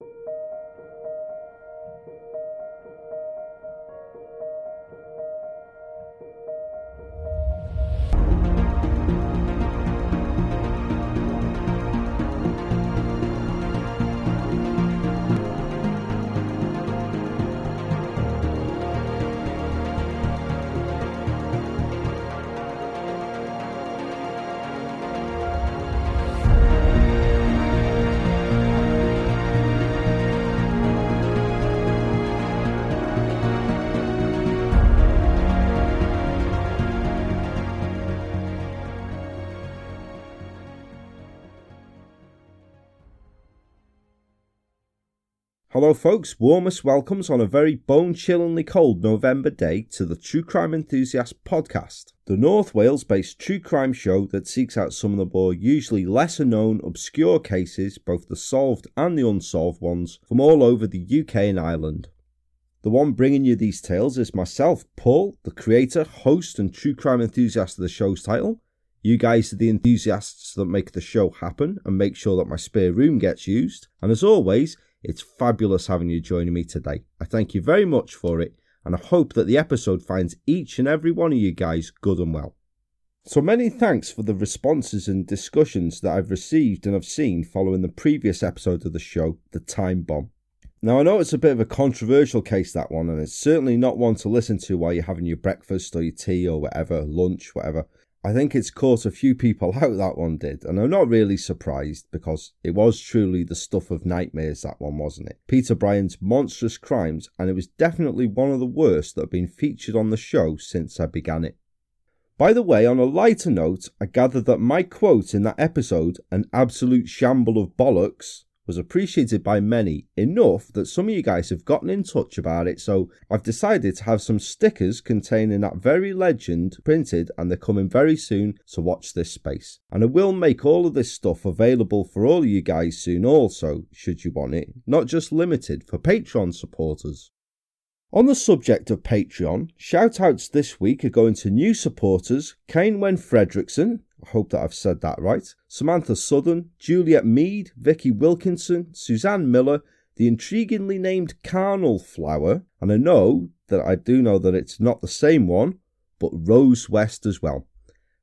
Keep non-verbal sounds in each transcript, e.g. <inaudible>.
you Hello, folks. Warmest welcomes on a very bone chillingly cold November day to the True Crime Enthusiast podcast, the North Wales based true crime show that seeks out some of the more usually lesser known, obscure cases, both the solved and the unsolved ones, from all over the UK and Ireland. The one bringing you these tales is myself, Paul, the creator, host, and true crime enthusiast of the show's title. You guys are the enthusiasts that make the show happen and make sure that my spare room gets used. And as always, it's fabulous having you joining me today. I thank you very much for it, and I hope that the episode finds each and every one of you guys good and well. So many thanks for the responses and discussions that I've received and have seen following the previous episode of the show, The Time Bomb. Now, I know it's a bit of a controversial case, that one, and it's certainly not one to listen to while you're having your breakfast or your tea or whatever, lunch, whatever. I think it's caught a few people <laughs> out, that one did, and I'm not really surprised because it was truly the stuff of nightmares, that one, wasn't it? Peter Bryan's monstrous crimes, and it was definitely one of the worst that have been featured on the show since I began it. By the way, on a lighter note, I gather that my quote in that episode, an absolute shamble of bollocks, was appreciated by many enough that some of you guys have gotten in touch about it. So I've decided to have some stickers containing that very legend printed, and they're coming very soon. So watch this space. And I will make all of this stuff available for all of you guys soon, also, should you want it, not just limited for Patreon supporters. On the subject of Patreon, shout outs this week are going to new supporters Kane Wen Fredrickson, hope that I've said that right. Samantha Southern, Juliet Mead, Vicky Wilkinson, Suzanne Miller, the intriguingly named Carnal Flower, and I know that I do know that it's not the same one, but Rose West as well.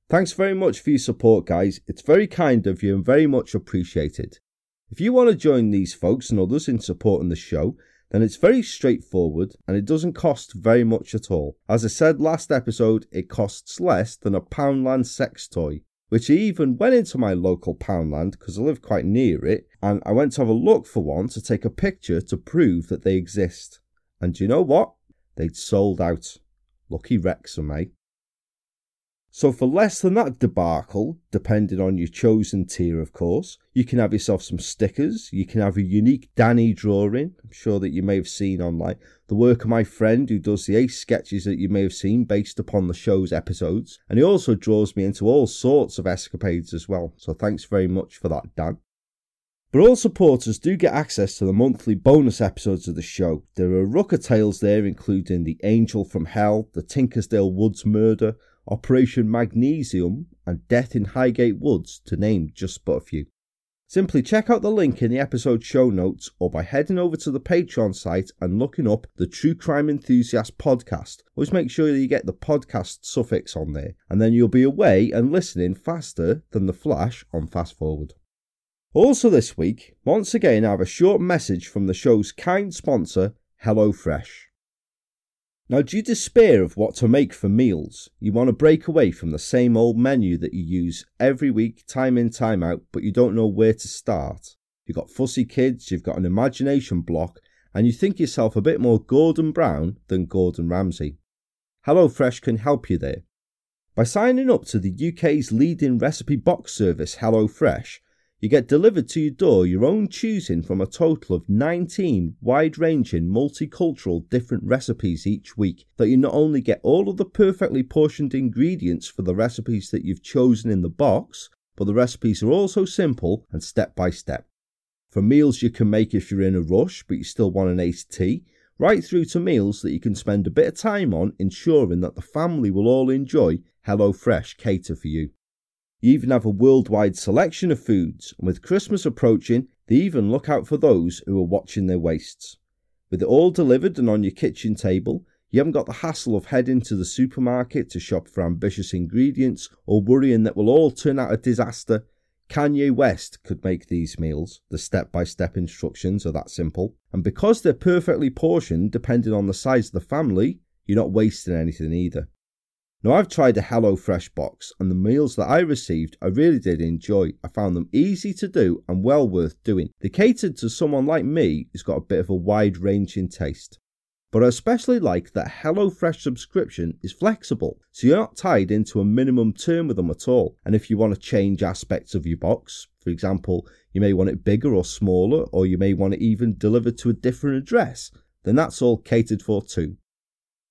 Thanks very much for your support, guys. It's very kind of you and very much appreciated. If you want to join these folks and others in supporting the show, then it's very straightforward and it doesn't cost very much at all. As I said last episode, it costs less than a Poundland sex toy which I even went into my local Poundland because I live quite near it, and I went to have a look for one to take a picture to prove that they exist. And you know what? They'd sold out. Lucky Wrexham, eh? So for less than that debacle, depending on your chosen tier, of course, you can have yourself some stickers. You can have a unique Danny drawing. I'm sure that you may have seen online the work of my friend who does the ace sketches that you may have seen based upon the show's episodes. And he also draws me into all sorts of escapades as well. So thanks very much for that, Dan. But all supporters do get access to the monthly bonus episodes of the show. There are Rucker tales there, including The Angel from Hell, The Tinkersdale Woods Murder, Operation Magnesium, and Death in Highgate Woods, to name just but a few. Simply check out the link in the episode show notes or by heading over to the Patreon site and looking up the True Crime Enthusiast podcast. Always make sure that you get the podcast suffix on there, and then you'll be away and listening faster than the flash on fast forward. Also, this week, once again, I have a short message from the show's kind sponsor, HelloFresh. Now, do you despair of what to make for meals? You want to break away from the same old menu that you use every week, time in, time out, but you don't know where to start. You've got fussy kids, you've got an imagination block, and you think yourself a bit more Gordon Brown than Gordon Ramsay. HelloFresh can help you there. By signing up to the UK's leading recipe box service, HelloFresh, you get delivered to your door your own choosing from a total of 19 wide ranging multicultural different recipes each week that you not only get all of the perfectly portioned ingredients for the recipes that you've chosen in the box, but the recipes are also simple and step by step. From meals you can make if you're in a rush but you still want an iced tea, right through to meals that you can spend a bit of time on ensuring that the family will all enjoy HelloFresh cater for you. You even have a worldwide selection of foods, and with Christmas approaching, They even look out for those who are watching their waists. With it all delivered and on your kitchen table, you haven't got the hassle of heading to the supermarket to shop for ambitious ingredients or worrying that will all turn out a disaster. Kanye West could make these meals. The step by step instructions are that simple. And because they're perfectly portioned depending on the size of the family, you're not wasting anything either. Now, I've tried a HelloFresh box, and the meals that I received I really did enjoy. I found them easy to do and well worth doing. They catered to someone like me who's got a bit of a wide ranging taste. But I especially like that HelloFresh subscription is flexible, so you're not tied into a minimum term with them at all. And if you want to change aspects of your box, for example, you may want it bigger or smaller, or you may want it even delivered to a different address, then that's all catered for too.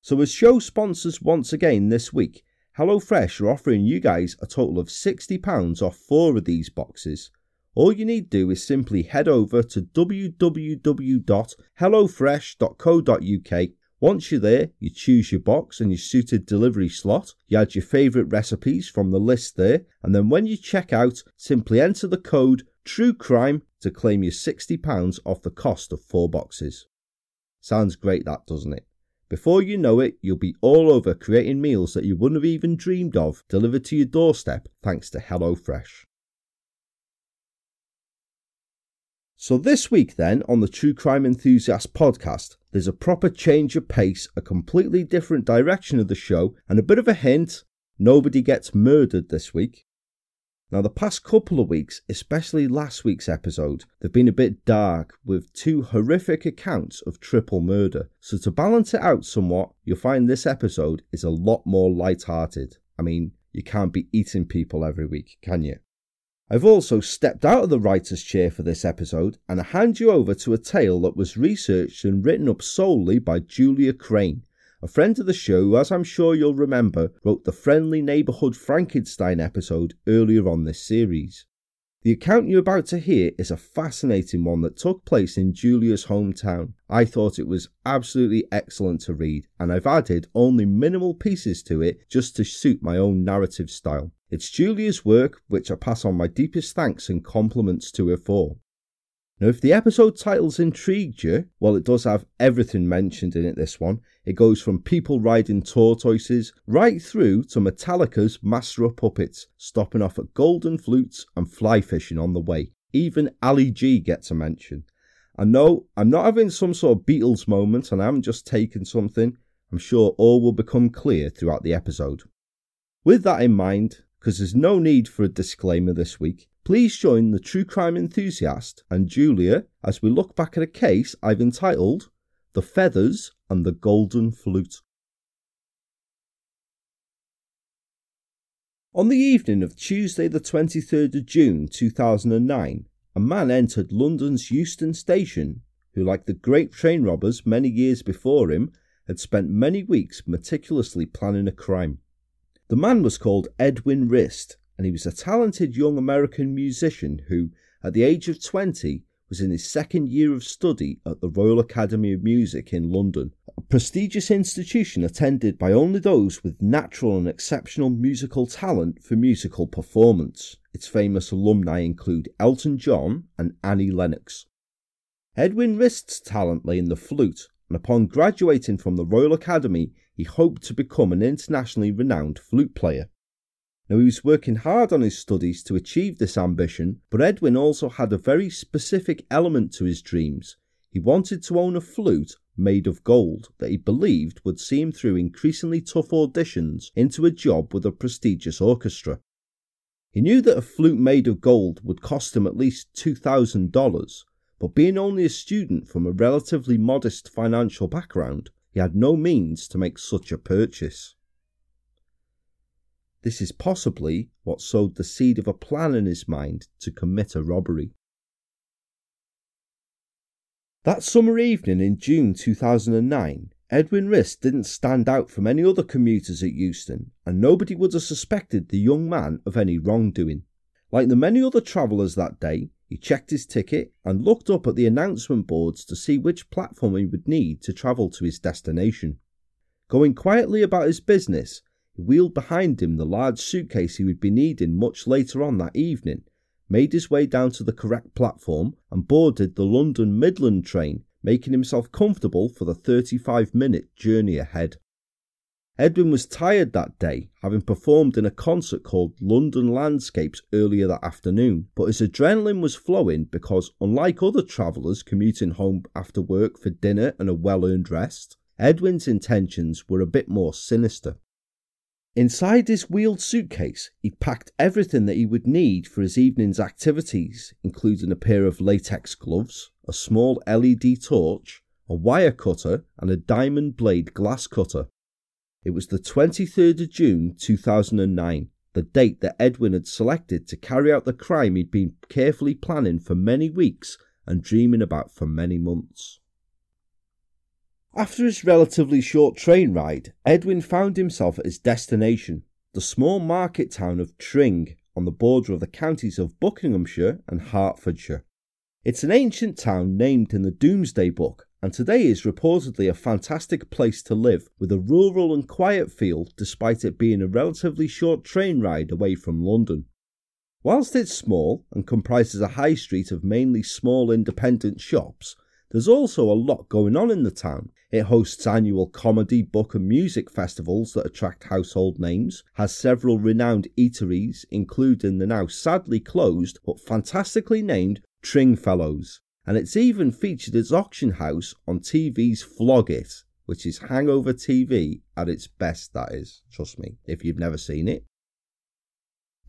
So, as show sponsors once again this week, HelloFresh are offering you guys a total of £60 off four of these boxes. All you need to do is simply head over to www.hellofresh.co.uk. Once you're there, you choose your box and your suited delivery slot. You add your favourite recipes from the list there, and then when you check out, simply enter the code TRUECRIME to claim your £60 off the cost of four boxes. Sounds great, that doesn't it? Before you know it, you'll be all over creating meals that you wouldn't have even dreamed of delivered to your doorstep thanks to HelloFresh. So, this week, then, on the True Crime Enthusiast podcast, there's a proper change of pace, a completely different direction of the show, and a bit of a hint nobody gets murdered this week. Now, the past couple of weeks, especially last week's episode, they've been a bit dark with two horrific accounts of triple murder. So, to balance it out somewhat, you'll find this episode is a lot more light-hearted. I mean, you can't be eating people every week, can you? I've also stepped out of the writer's chair for this episode and I hand you over to a tale that was researched and written up solely by Julia Crane, a friend of the show as I'm sure you'll remember, wrote the Friendly Neighbourhood Frankenstein episode earlier on this series. The account you're about to hear is a fascinating one that took place in Julia's hometown. I thought it was absolutely excellent to read, and I've added only minimal pieces to it just to suit my own narrative style. It's Julia's work, which I pass on my deepest thanks and compliments to her for. Now, if the episode titles intrigued you, well, it does have everything mentioned in it, this one. It goes from people riding tortoises right through to Metallica's Master of Puppets, stopping off at golden flutes and fly fishing on the way. Even Ali G gets a mention. And no, I'm not having some sort of Beatles moment and I haven't just taken something. I'm sure all will become clear throughout the episode. With that in mind, because there's no need for a disclaimer this week, Please join the true crime enthusiast and Julia as we look back at a case I've entitled The Feathers and the Golden Flute. On the evening of Tuesday, the 23rd of June 2009, a man entered London's Euston Station who, like the great train robbers many years before him, had spent many weeks meticulously planning a crime. The man was called Edwin Rist and he was a talented young American musician who, at the age of 20, was in his second year of study at the Royal Academy of Music in London, a prestigious institution attended by only those with natural and exceptional musical talent for musical performance. Its famous alumni include Elton John and Annie Lennox. Edwin Rist's talent lay in the flute, and upon graduating from the Royal Academy, he hoped to become an internationally renowned flute player. Now, he was working hard on his studies to achieve this ambition, but Edwin also had a very specific element to his dreams. He wanted to own a flute made of gold that he believed would see him through increasingly tough auditions into a job with a prestigious orchestra. He knew that a flute made of gold would cost him at least $2,000, but being only a student from a relatively modest financial background, he had no means to make such a purchase. This is possibly what sowed the seed of a plan in his mind to commit a robbery. That summer evening in June 2009, Edwin Rist didn't stand out from any other commuters at Euston, and nobody would have suspected the young man of any wrongdoing. Like the many other travellers that day, he checked his ticket and looked up at the announcement boards to see which platform he would need to travel to his destination. Going quietly about his business, wheeled behind him the large suitcase he would be needing much later on that evening, made his way down to the correct platform, and boarded the London Midland train, making himself comfortable for the 35 minute journey ahead. Edwin was tired that day, having performed in a concert called London Landscapes earlier that afternoon, but his adrenaline was flowing because, unlike other travellers commuting home after work for dinner and a well earned rest, Edwin's intentions were a bit more sinister. Inside his wheeled suitcase, he'd packed everything that he would need for his evening's activities, including a pair of latex gloves, a small LED torch, a wire cutter, and a diamond blade glass cutter. It was the 23rd of June 2009, the date that Edwin had selected to carry out the crime he'd been carefully planning for many weeks and dreaming about for many months. After his relatively short train ride, Edwin found himself at his destination, the small market town of Tring, on the border of the counties of Buckinghamshire and Hertfordshire. It's an ancient town named in the Domesday Book and today is reportedly a fantastic place to live with a rural and quiet feel despite it being a relatively short train ride away from London. Whilst it's small and comprises a high street of mainly small independent shops, there's also a lot going on in the town. It hosts annual comedy, book, and music festivals that attract household names, has several renowned eateries, including the now sadly closed but fantastically named Tringfellows, and it's even featured as auction house on TV's Flog It, which is hangover TV at its best, that is, trust me, if you've never seen it.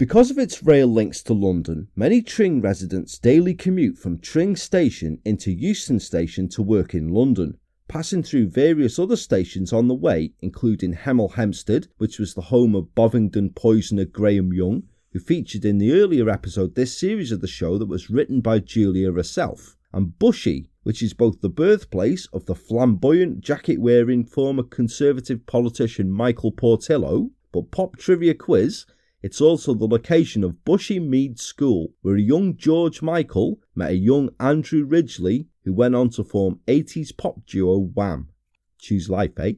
Because of its rail links to London, many Tring residents daily commute from Tring Station into Euston Station to work in London, passing through various other stations on the way, including Hemel Hempstead, which was the home of Bovingdon poisoner Graham Young, who featured in the earlier episode this series of the show that was written by Julia herself, and Bushey, which is both the birthplace of the flamboyant jacket wearing former Conservative politician Michael Portillo, but pop trivia quiz, it's also the location of Bushey Mead School, where a young George Michael met a young Andrew Ridgeley, who went on to form 80s pop duo Wham. Choose life, eh?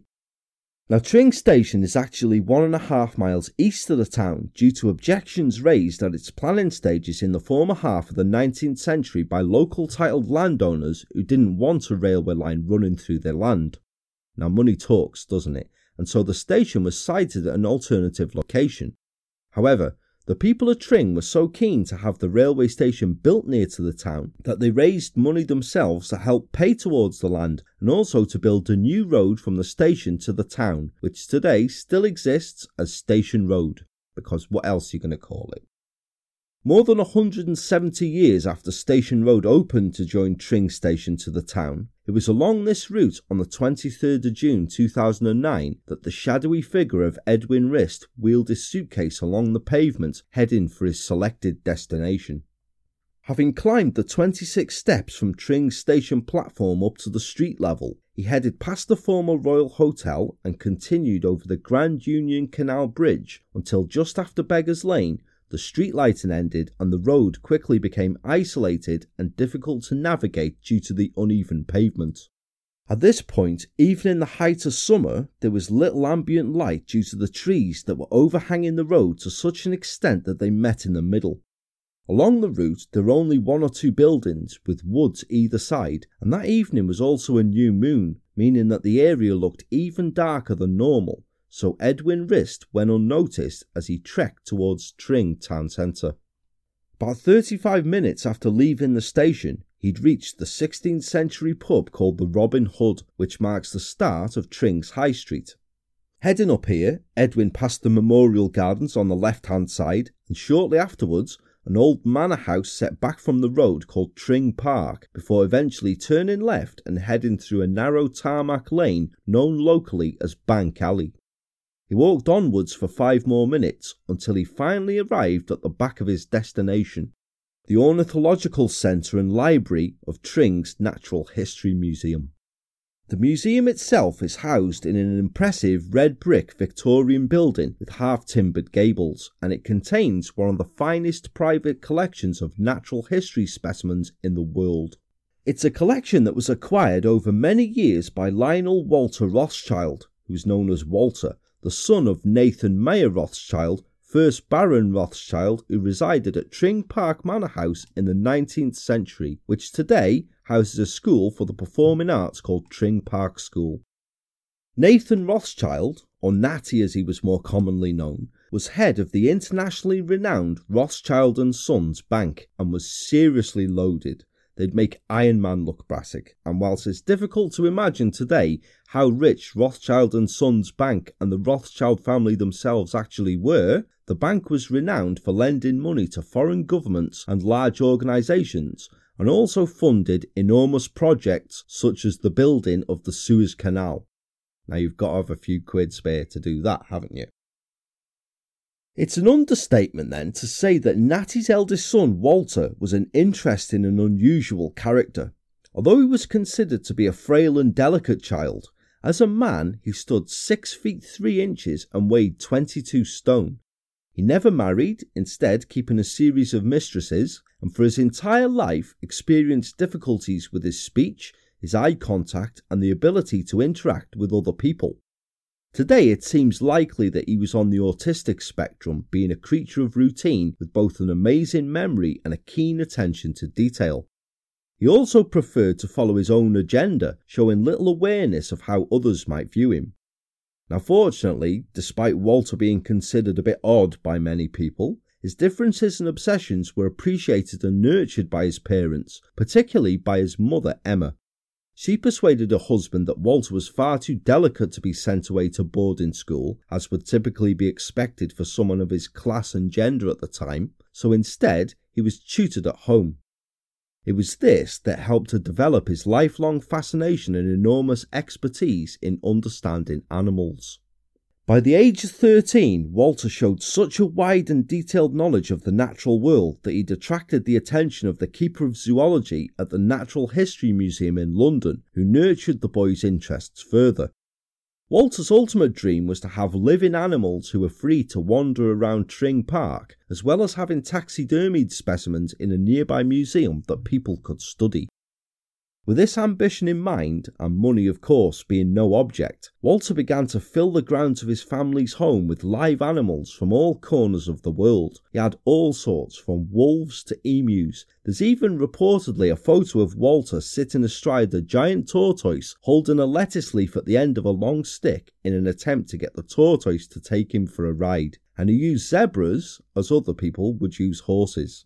Now, Tring Station is actually one and a half miles east of the town due to objections raised at its planning stages in the former half of the 19th century by local titled landowners who didn't want a railway line running through their land. Now, money talks, doesn't it? And so the station was sited at an alternative location. However, the people of Tring were so keen to have the railway station built near to the town that they raised money themselves to help pay towards the land and also to build a new road from the station to the town, which today still exists as Station Road, because what else are you going to call it? More than 170 years after Station Road opened to join Tring Station to the town, it was along this route on the 23rd of June 2009 that the shadowy figure of Edwin Rist wheeled his suitcase along the pavement heading for his selected destination. Having climbed the 26 steps from Tring's station platform up to the street level, he headed past the former Royal Hotel and continued over the Grand Union Canal Bridge until just after Beggar's Lane the street lighting ended and the road quickly became isolated and difficult to navigate due to the uneven pavement. At this point, even in the height of summer, there was little ambient light due to the trees that were overhanging the road to such an extent that they met in the middle. Along the route, there were only one or two buildings with woods either side, and that evening was also a new moon, meaning that the area looked even darker than normal, so Edwin Rist went unnoticed as he trekked towards Tring town centre. About 35 minutes after leaving the station, he'd reached the 16th century pub called the Robin Hood, which marks the start of Tring's High Street. Heading up here, Edwin passed the Memorial Gardens on the left hand side, and shortly afterwards, an old manor house set back from the road called Tring Park, before eventually turning left and heading through a narrow tarmac lane known locally as Bank Alley. He walked onwards for five more minutes until he finally arrived at the back of his destination, the Ornithological Centre and Library of Tring's Natural History Museum. The museum itself is housed in an impressive red brick Victorian building with half timbered gables, and it contains one of the finest private collections of natural history specimens in the world. It's a collection that was acquired over many years by Lionel Walter Rothschild, who's known as Walter, the son of Nathan Mayer Rothschild, first Baron Rothschild who resided at Tring Park Manor House in the 19th century, which today houses a school for the performing arts called Tring Park School. Nathan Rothschild, or Natty as he was more commonly known, was head of the internationally renowned Rothschild and Sons Bank and was seriously loaded. They'd make Iron Man look brassic, and whilst it's difficult to imagine today how rich Rothschild and Sons Bank and the Rothschild family themselves actually were, the bank was renowned for lending money to foreign governments and large organisations and also funded enormous projects such as the building of the Suez Canal. Now you've got to have a few quid spare to do that, haven't you? It's an understatement then to say that Natty's eldest son, Walter, was an interesting and unusual character. Although he was considered to be a frail and delicate child, as a man he stood 6 feet 3 inches and weighed 22 stone. He never married, instead keeping a series of mistresses, and for his entire life experienced difficulties with his speech, his eye contact, and the ability to interact with other people. Today, it seems likely that he was on the autistic spectrum, being a creature of routine with both an amazing memory and a keen attention to detail. He also preferred to follow his own agenda, showing little awareness of how others might view him. Now, fortunately, despite Walter being considered a bit odd by many people, his differences and obsessions were appreciated and nurtured by his parents, particularly by his mother, Emma. She persuaded her husband that Walter was far too delicate to be sent away to boarding school, as would typically be expected for someone of his class and gender at the time, so instead he was tutored at home. It was this that helped to develop his lifelong fascination and enormous expertise in understanding animals. By the age of 13, Walter showed such a wide and detailed knowledge of the natural world that he'd attracted the attention of the Keeper of Zoology at the Natural History Museum in London, who nurtured the boy's interests further. Walter's ultimate dream was to have living animals who were free to wander around Tring Park, as well as having taxidermied specimens in a nearby museum that people could study. With this ambition in mind, and money of course being no object, Walter began to fill the grounds of his family's home with live animals from all corners of the world. He had all sorts, from wolves to emus. There's even reportedly a photo of Walter sitting astride a giant tortoise holding a lettuce leaf at the end of a long stick in an attempt to get the tortoise to take him for a ride. And he used zebras as other people would use horses.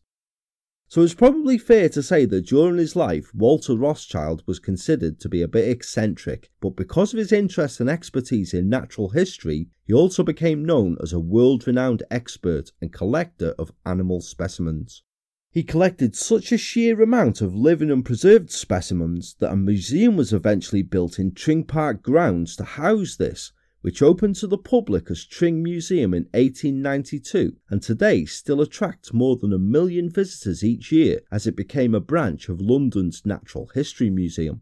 So it's probably fair to say that during his life, Walter Rothschild was considered to be a bit eccentric, but because of his interest and expertise in natural history, he also became known as a world renowned expert and collector of animal specimens. He collected such a sheer amount of living and preserved specimens that a museum was eventually built in Tring Park grounds to house this, which opened to the public as Tring Museum in 1892 and today still attracts more than a million visitors each year as it became a branch of London's Natural History Museum.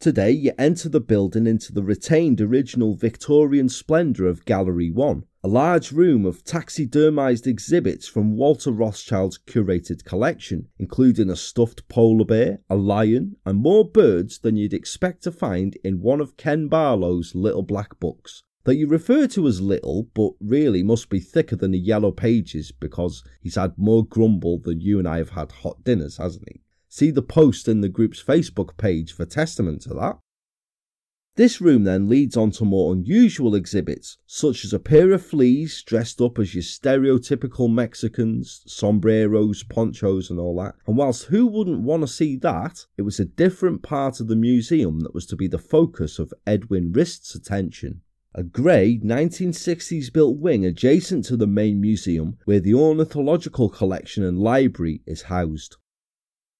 Today, you enter the building into the retained original Victorian splendour of Gallery 1, a large room of taxidermised exhibits from Walter Rothschild's curated collection, including a stuffed polar bear, a lion, and more birds than you'd expect to find in one of Ken Barlow's little black books. That you refer to as little, but really must be thicker than the yellow pages because he's had more grumble than you and I have had hot dinners, hasn't he? See the post in the group's Facebook page for testament to that. This room then leads on to more unusual exhibits, such as a pair of fleas dressed up as your stereotypical Mexicans, sombreros, ponchos, and all that. And whilst who wouldn't want to see that, it was a different part of the museum that was to be the focus of Edwin Rist's attention. A grey 1960s built wing adjacent to the main museum where the ornithological collection and library is housed.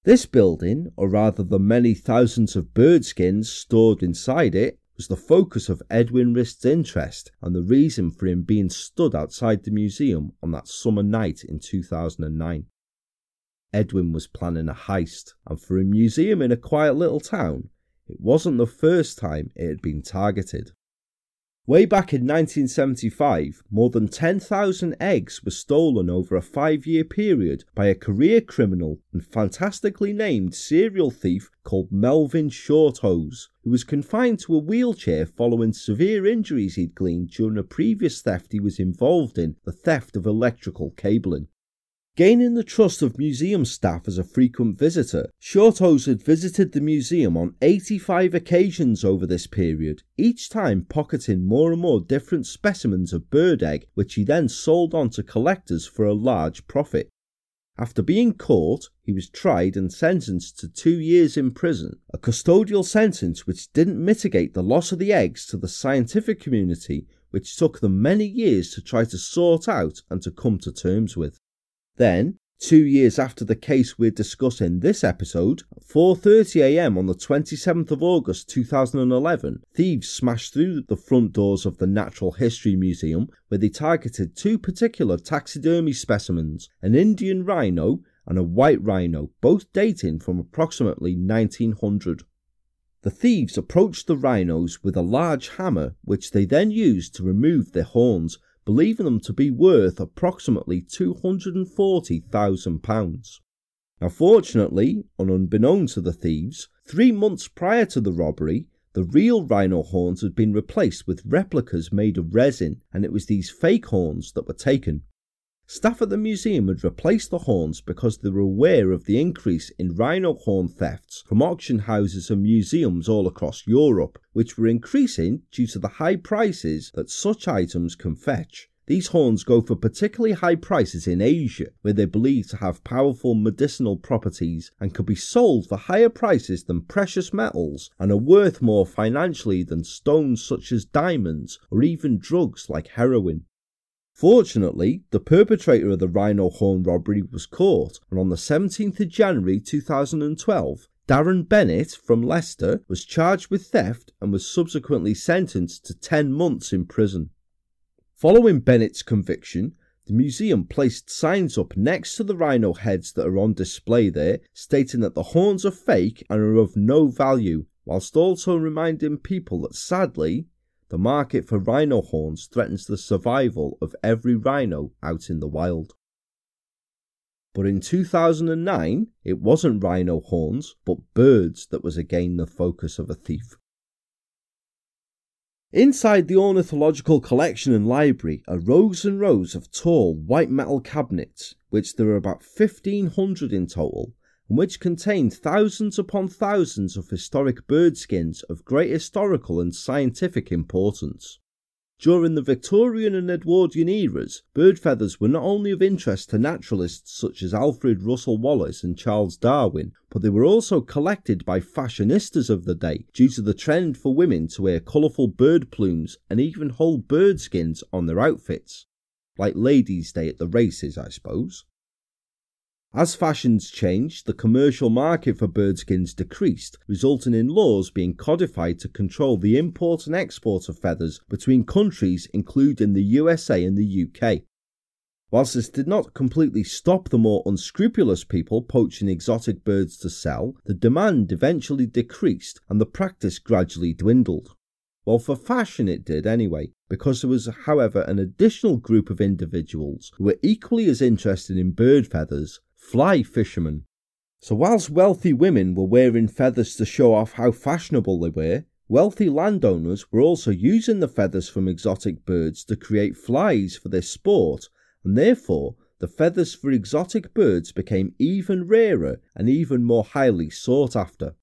This building, or rather the many thousands of bird skins stored inside it, was the focus of Edwin Rist's interest and the reason for him being stood outside the museum on that summer night in 2009. Edwin was planning a heist, and for a museum in a quiet little town, it wasn't the first time it had been targeted. Way back in 1975, more than 10,000 eggs were stolen over a five year period by a career criminal and fantastically named serial thief called Melvin Shorthose, who was confined to a wheelchair following severe injuries he'd gleaned during a previous theft he was involved in the theft of electrical cabling. Gaining the trust of museum staff as a frequent visitor, Shorthose had visited the museum on 85 occasions over this period, each time pocketing more and more different specimens of bird egg, which he then sold on to collectors for a large profit. After being caught, he was tried and sentenced to two years in prison, a custodial sentence which didn't mitigate the loss of the eggs to the scientific community, which took them many years to try to sort out and to come to terms with. Then, two years after the case we're discussing this episode, 4.30am on the 27th of August 2011, thieves smashed through the front doors of the Natural History Museum where they targeted two particular taxidermy specimens, an Indian rhino and a white rhino, both dating from approximately 1900. The thieves approached the rhinos with a large hammer, which they then used to remove their horns believing them to be worth approximately £240,000. Now, fortunately, and unbeknown to the thieves, three months prior to the robbery, the real rhino horns had been replaced with replicas made of resin, and it was these fake horns that were taken. Staff at the museum had replaced the horns because they were aware of the increase in rhino horn thefts from auction houses and museums all across Europe, which were increasing due to the high prices that such items can fetch. These horns go for particularly high prices in Asia, where they're believed to have powerful medicinal properties and could be sold for higher prices than precious metals and are worth more financially than stones such as diamonds or even drugs like heroin. Fortunately, the perpetrator of the rhino horn robbery was caught, and on the 17th of January 2012, Darren Bennett from Leicester was charged with theft and was subsequently sentenced to 10 months in prison. Following Bennett's conviction, the museum placed signs up next to the rhino heads that are on display there, stating that the horns are fake and are of no value, whilst also reminding people that sadly, the market for rhino horns threatens the survival of every rhino out in the wild. But in 2009, it wasn't rhino horns, but birds that was again the focus of a thief. Inside the ornithological collection and library are rows and rows of tall white metal cabinets, which there are about 1500 in total, which contained thousands upon thousands of historic bird skins of great historical and scientific importance. During the Victorian and Edwardian eras, bird feathers were not only of interest to naturalists such as Alfred Russel Wallace and Charles Darwin, but they were also collected by fashionistas of the day due to the trend for women to wear colourful bird plumes and even hold bird skins on their outfits. Like Ladies' Day at the races, I suppose. As fashions changed, the commercial market for birdskins decreased, resulting in laws being codified to control the import and export of feathers between countries including the USA and the UK. Whilst this did not completely stop the more unscrupulous people poaching exotic birds to sell, the demand eventually decreased and the practice gradually dwindled. Well, for fashion it did anyway, because there was, however, an additional group of individuals who were equally as interested in bird feathers fly fishermen. So, whilst wealthy women were wearing feathers to show off how fashionable they were, wealthy landowners were also using the feathers from exotic birds to create flies for their sport, and therefore the feathers for exotic birds became even rarer and even more highly sought after.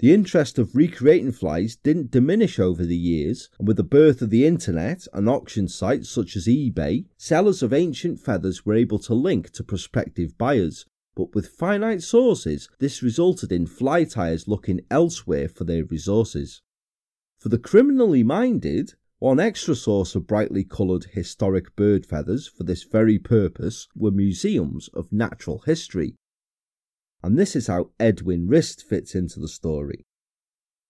The interest of recreating flies didn't diminish over the years, and with the birth of the internet and auction sites such as eBay, sellers of ancient feathers were able to link to prospective buyers. But with finite sources, this resulted in fly tyers looking elsewhere for their resources. For the criminally minded, one extra source of brightly coloured historic bird feathers for this very purpose were museums of natural history, and this is how Edwin Rist fits into the story.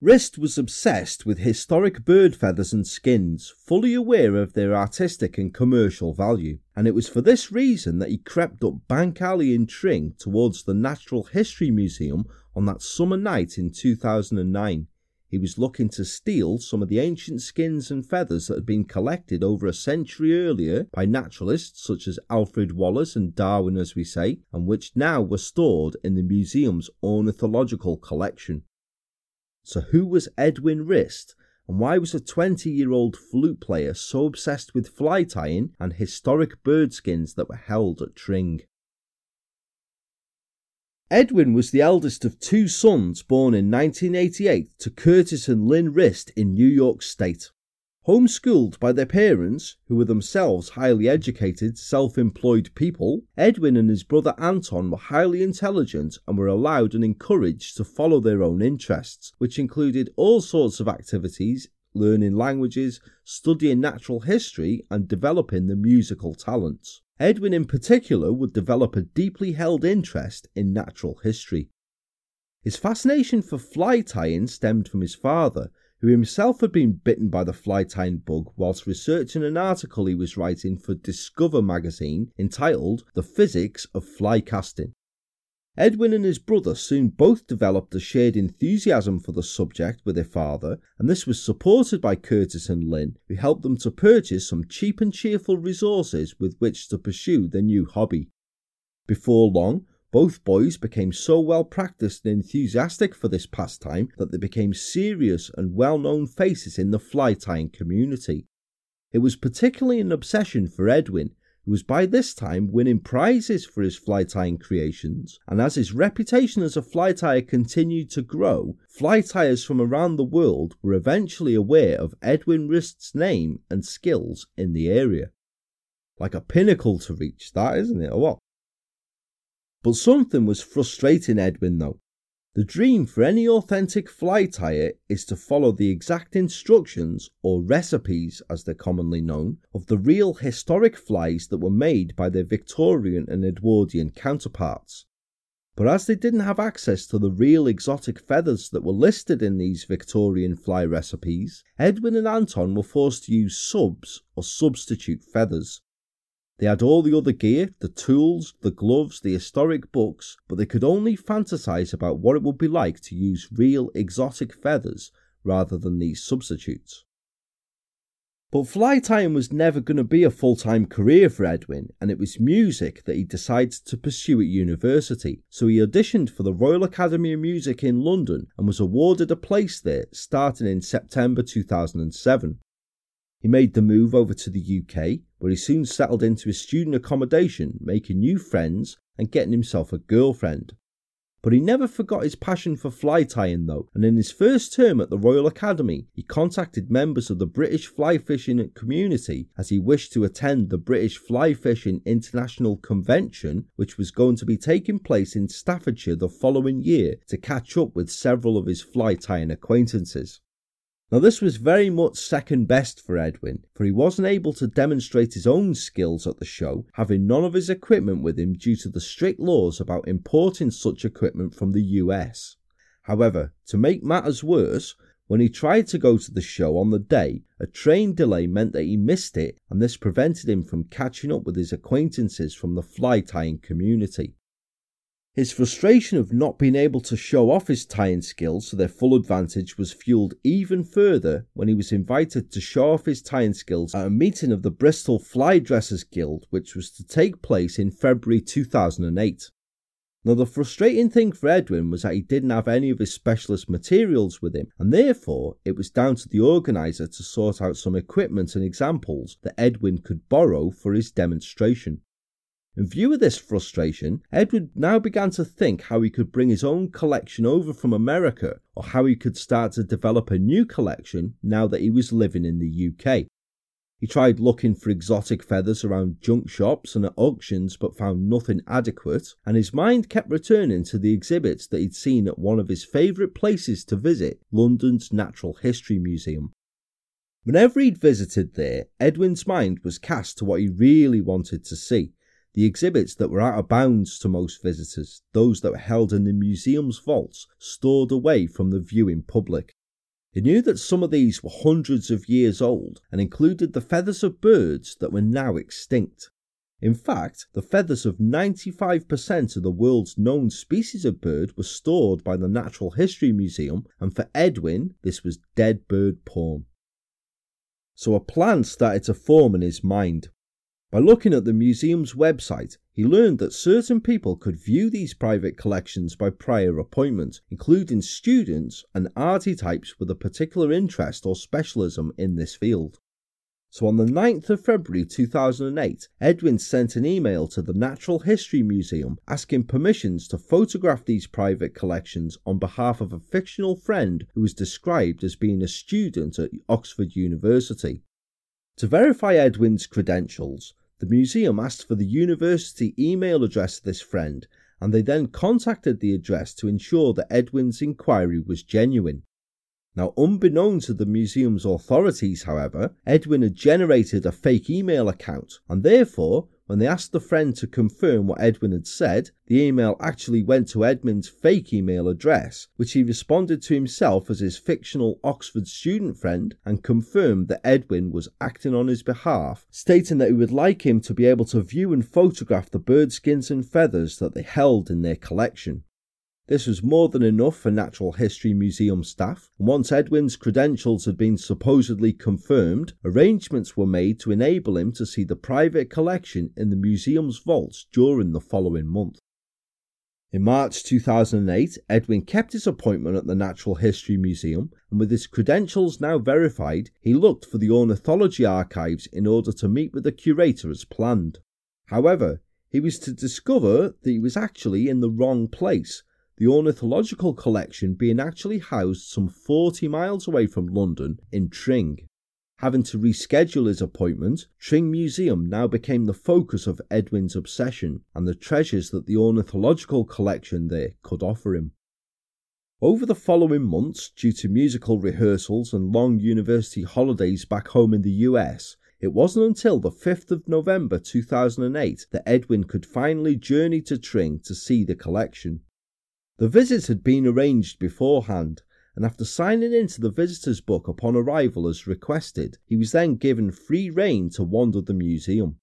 Rist was obsessed with historic bird feathers and skins, fully aware of their artistic and commercial value, and it was for this reason that he crept up Bank Alley in Tring towards the Natural History Museum on that summer night in 2009. He was looking to steal some of the ancient skins and feathers that had been collected over a century earlier by naturalists such as Alfred Wallace and Darwin, as we say, and which now were stored in the museum's ornithological collection. So, who was Edwin Rist, and why was a 20 year old flute player so obsessed with fly tying and historic bird skins that were held at Tring? Edwin was the eldest of two sons born in 1988 to Curtis and Lynn Rist in New York State. Homeschooled by their parents, who were themselves highly educated, self employed people, Edwin and his brother Anton were highly intelligent and were allowed and encouraged to follow their own interests, which included all sorts of activities, learning languages, studying natural history, and developing their musical talents. Edwin, in particular, would develop a deeply held interest in natural history. His fascination for fly tying stemmed from his father, who himself had been bitten by the fly tying bug whilst researching an article he was writing for Discover magazine entitled The Physics of Fly Casting. Edwin and his brother soon both developed a shared enthusiasm for the subject with their father, and this was supported by Curtis and Lynn, who helped them to purchase some cheap and cheerful resources with which to pursue their new hobby. Before long, both boys became so well practiced and enthusiastic for this pastime that they became serious and well known faces in the fly tying community. It was particularly an obsession for Edwin, who was by this time winning prizes for his fly tying creations, and as his reputation as a fly tyer continued to grow, fly tyers from around the world were eventually aware of Edwin Rist's name and skills in the area. Like a pinnacle to reach, that isn't it, oh, or what? But something was frustrating Edwin though. The dream for any authentic fly tyer is to follow the exact instructions, or recipes as they're commonly known, of the real historic flies that were made by their Victorian and Edwardian counterparts. But as they didn't have access to the real exotic feathers that were listed in these Victorian fly recipes, Edwin and Anton were forced to use subs or substitute feathers, they had all the other gear, the tools, the gloves, the historic books, but they could only fantasize about what it would be like to use real exotic feathers rather than these substitutes. But fly tying was never going to be a full time career for Edwin, and it was music that he decided to pursue at university. So he auditioned for the Royal Academy of Music in London and was awarded a place there starting in September 2007. He made the move over to the UK, where he soon settled into his student accommodation, making new friends and getting himself a girlfriend. But he never forgot his passion for fly tying, though, and in his first term at the Royal Academy, he contacted members of the British fly fishing community as he wished to attend the British Fly Fishing International Convention, which was going to be taking place in Staffordshire the following year to catch up with several of his fly tying acquaintances. Now, this was very much second best for Edwin, for he wasn't able to demonstrate his own skills at the show, having none of his equipment with him due to the strict laws about importing such equipment from the US. However, to make matters worse, when he tried to go to the show on the day, a train delay meant that he missed it, and this prevented him from catching up with his acquaintances from the fly tying community. His frustration of not being able to show off his tying skills to their full advantage was fueled even further when he was invited to show off his tying skills at a meeting of the Bristol Fly Dressers Guild, which was to take place in February 2008. Now, the frustrating thing for Edwin was that he didn't have any of his specialist materials with him, and therefore it was down to the organiser to sort out some equipment and examples that Edwin could borrow for his demonstration. In view of this frustration, Edward now began to think how he could bring his own collection over from America, or how he could start to develop a new collection now that he was living in the UK. He tried looking for exotic feathers around junk shops and at auctions but found nothing adequate, and his mind kept returning to the exhibits that he'd seen at one of his favourite places to visit, London's Natural History Museum. Whenever he'd visited there, Edwin's mind was cast to what he really wanted to see, the exhibits that were out of bounds to most visitors, those that were held in the museum's vaults, stored away from the viewing public. He knew that some of these were hundreds of years old and included the feathers of birds that were now extinct. In fact, the feathers of 95% of the world's known species of bird were stored by the Natural History Museum, and for Edwin, this was dead bird porn. So a plan started to form in his mind. By looking at the museum's website, he learned that certain people could view these private collections by prior appointment, including students and archetypes with a particular interest or specialism in this field. So on the 9th of February 2008, Edwin sent an email to the Natural History Museum asking permissions to photograph these private collections on behalf of a fictional friend who was described as being a student at Oxford University. To verify Edwin's credentials, the museum asked for the university email address of this friend, and they then contacted the address to ensure that Edwin's inquiry was genuine. Now, unbeknown to the museum's authorities, however, Edwin had generated a fake email account, and therefore, when they asked the friend to confirm what Edwin had said, the email actually went to Edwin's fake email address, which he responded to himself as his fictional Oxford student friend and confirmed that Edwin was acting on his behalf, stating that he would like him to be able to view and photograph the bird skins and feathers that they held in their collection. This was more than enough for Natural History Museum staff, and once Edwin's credentials had been supposedly confirmed, arrangements were made to enable him to see the private collection in the museum's vaults during the following month. In March 2008, Edwin kept his appointment at the Natural History Museum, and with his credentials now verified, he looked for the ornithology archives in order to meet with the curator as planned. However, he was to discover that he was actually in the wrong place the ornithological collection being actually housed some 40 miles away from London in Tring. Having to reschedule his appointment, Tring Museum now became the focus of Edwin's obsession and the treasures that the ornithological collection there could offer him. Over the following months, due to musical rehearsals and long university holidays back home in the US, it wasn't until the 5th of November 2008 that Edwin could finally journey to Tring to see the collection. The visit had been arranged beforehand, and after signing into the visitor's book upon arrival as requested, he was then given free rein to wander the museum.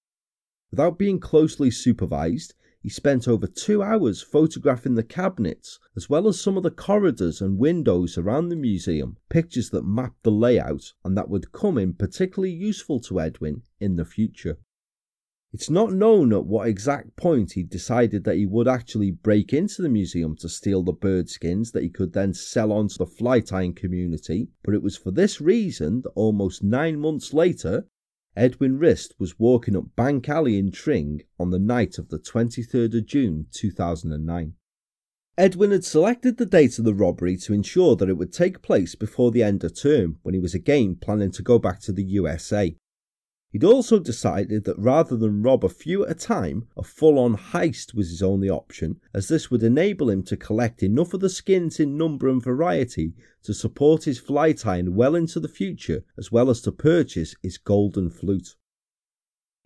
Without being closely supervised, he spent over two hours photographing the cabinets, as well as some of the corridors and windows around the museum, pictures that mapped the layout and that would come in particularly useful to Edwin in the future. It's not known at what exact point he decided that he would actually break into the museum to steal the bird skins that he could then sell on to the fly tying community, but it was for this reason that almost nine months later, Edwin Rist was walking up Bank Alley in Tring on the night of the 23rd of June 2009. Edwin had selected the date of the robbery to ensure that it would take place before the end of term when he was again planning to go back to the USA. He'd also decided that rather than rob a few at a time, a full on heist was his only option, as this would enable him to collect enough of the skins in number and variety to support his fly tying well into the future, as well as to purchase his golden flute.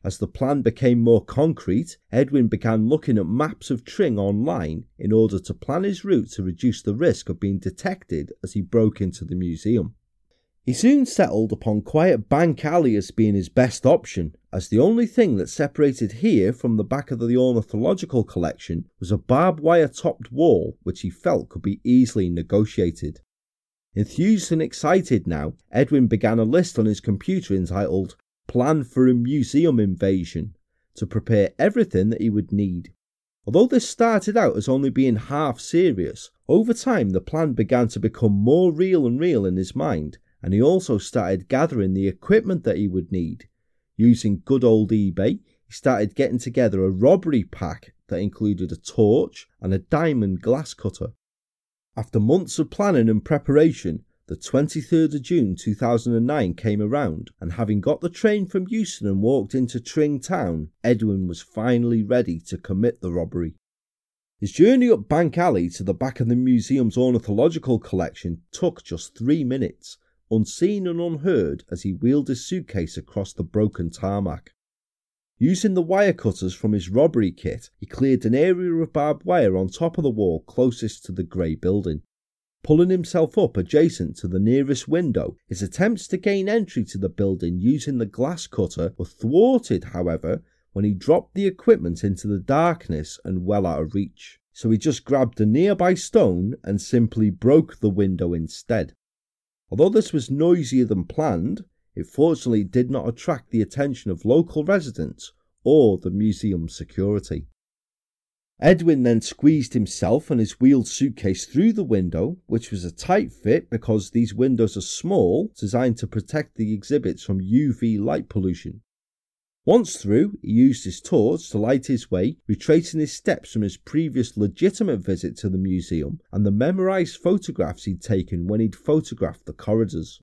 As the plan became more concrete, Edwin began looking at maps of Tring online in order to plan his route to reduce the risk of being detected as he broke into the museum. He soon settled upon quiet Bank Alley as being his best option, as the only thing that separated here from the back of the ornithological collection was a barbed wire topped wall which he felt could be easily negotiated. Enthused and excited now, Edwin began a list on his computer entitled Plan for a Museum Invasion to prepare everything that he would need. Although this started out as only being half serious, over time the plan began to become more real and real in his mind, and he also started gathering the equipment that he would need. Using good old eBay, he started getting together a robbery pack that included a torch and a diamond glass cutter. After months of planning and preparation, the 23rd of June 2009 came around, and having got the train from Euston and walked into Tring town, Edwin was finally ready to commit the robbery. His journey up Bank Alley to the back of the museum's ornithological collection took just three minutes, unseen and unheard as he wheeled his suitcase across the broken tarmac. Using the wire cutters from his robbery kit, he cleared an area of barbed wire on top of the wall closest to the grey building. Pulling himself up adjacent to the nearest window, his attempts to gain entry to the building using the glass cutter were thwarted, however, when he dropped the equipment into the darkness and well out of reach. So he just grabbed a nearby stone and simply broke the window instead. Although this was noisier than planned, it fortunately did not attract the attention of local residents or the museum's security. Edwin then squeezed himself and his wheeled suitcase through the window, which was a tight fit because these windows are small, designed to protect the exhibits from UV light pollution. Once through, he used his torch to light his way, retracing his steps from his previous legitimate visit to the museum and the memorized photographs he'd taken when he'd photographed the corridors.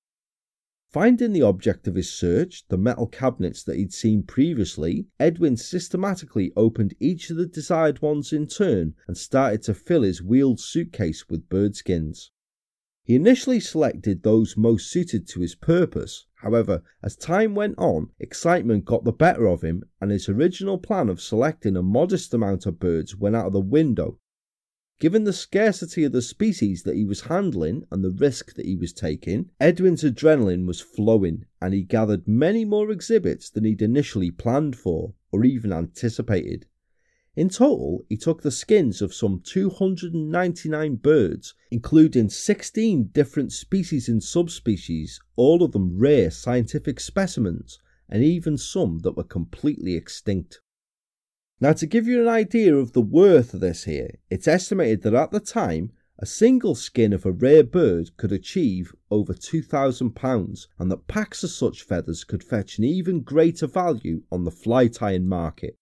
Finding the object of his search, the metal cabinets that he'd seen previously, Edwin systematically opened each of the desired ones in turn and started to fill his wheeled suitcase with bird skins. He initially selected those most suited to his purpose. However, as time went on, excitement got the better of him, and his original plan of selecting a modest amount of birds went out of the window Given the scarcity of the species that he was handling and the risk that he was taking, Edwin's adrenaline was flowing and he gathered many more exhibits than he'd initially planned for or even anticipated. In total, he took the skins of some 299 birds, including 16 different species and subspecies, all of them rare scientific specimens, and even some that were completely extinct. Now, to give you an idea of the worth of this here, it's estimated that at the time, a single skin of a rare bird could achieve over £2,000, and that packs of such feathers could fetch an even greater value on the fly tying market.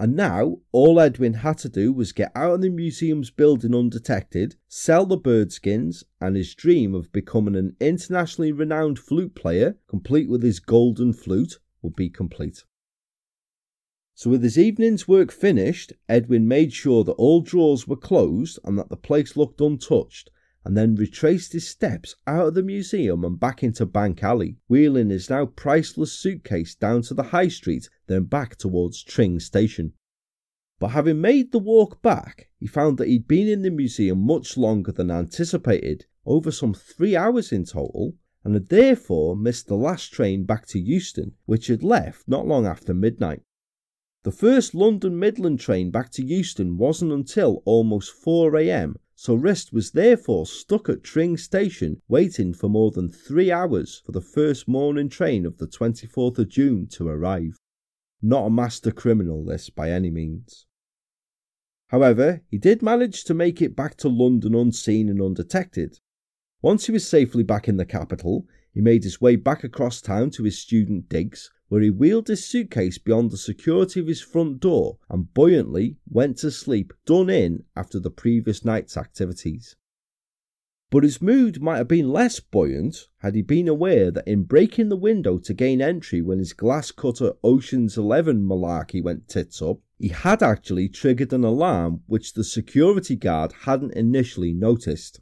And now, all Edwin had to do was get out of the museum's building undetected, sell the bird skins, and his dream of becoming an internationally renowned flute player, complete with his golden flute, would be complete. So, with his evening's work finished, Edwin made sure that all drawers were closed and that the place looked untouched, and then retraced his steps out of the museum and back into Bank Alley, wheeling his now priceless suitcase down to the high street, then back towards Tring Station. But having made the walk back, he found that he'd been in the museum much longer than anticipated, over some three hours in total, and had therefore missed the last train back to Euston, which had left not long after midnight. The first London Midland train back to Euston wasn't until almost 4am, so Rist was therefore stuck at Tring Station waiting for more than three hours for the first morning train of the 24th of June to arrive. Not a master criminal, this by any means. However, he did manage to make it back to London unseen and undetected. Once he was safely back in the capital, he made his way back across town to his student digs, where he wheeled his suitcase beyond the security of his front door and buoyantly went to sleep, done in after the previous night's activities. But his mood might have been less buoyant had he been aware that in breaking the window to gain entry when his glass cutter Ocean's Eleven malarkey went tits up, he had actually triggered an alarm which the security guard hadn't initially noticed.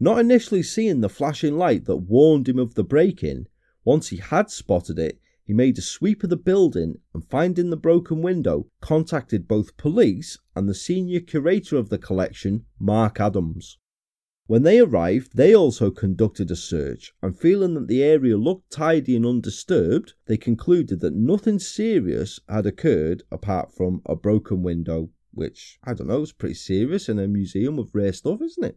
Not initially seeing the flashing light that warned him of the break in, once he had spotted it, he made a sweep of the building and finding the broken window, contacted both police and the senior curator of the collection, Mark Adams. When they arrived, they also conducted a search, and feeling that the area looked tidy and undisturbed, they concluded that nothing serious had occurred apart from a broken window, which, I don't know, is pretty serious in a museum of rare stuff, isn't it?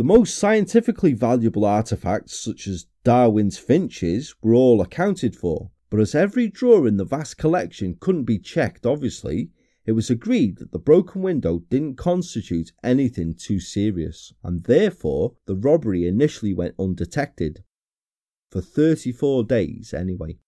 The most scientifically valuable artefacts, such as Darwin's finches, were all accounted for, but as every drawer in the vast collection couldn't be checked, obviously, it was agreed that the broken window didn't constitute anything too serious, and therefore the robbery initially went undetected. For 34 days, anyway.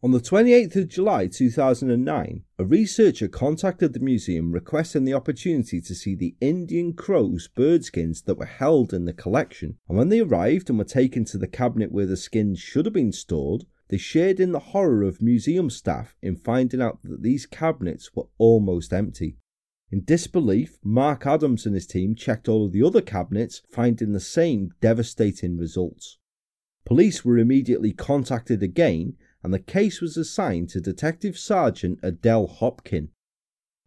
On the 28th of July 2009, a researcher contacted the museum requesting the opportunity to see the Indian crow's bird skins that were held in the collection. And when they arrived and were taken to the cabinet where the skins should have been stored, they shared in the horror of museum staff in finding out that these cabinets were almost empty. In disbelief, Mark Adams and his team checked all of the other cabinets, finding the same devastating results. Police were immediately contacted again and the case was assigned to Detective Sergeant Adele Hopkin.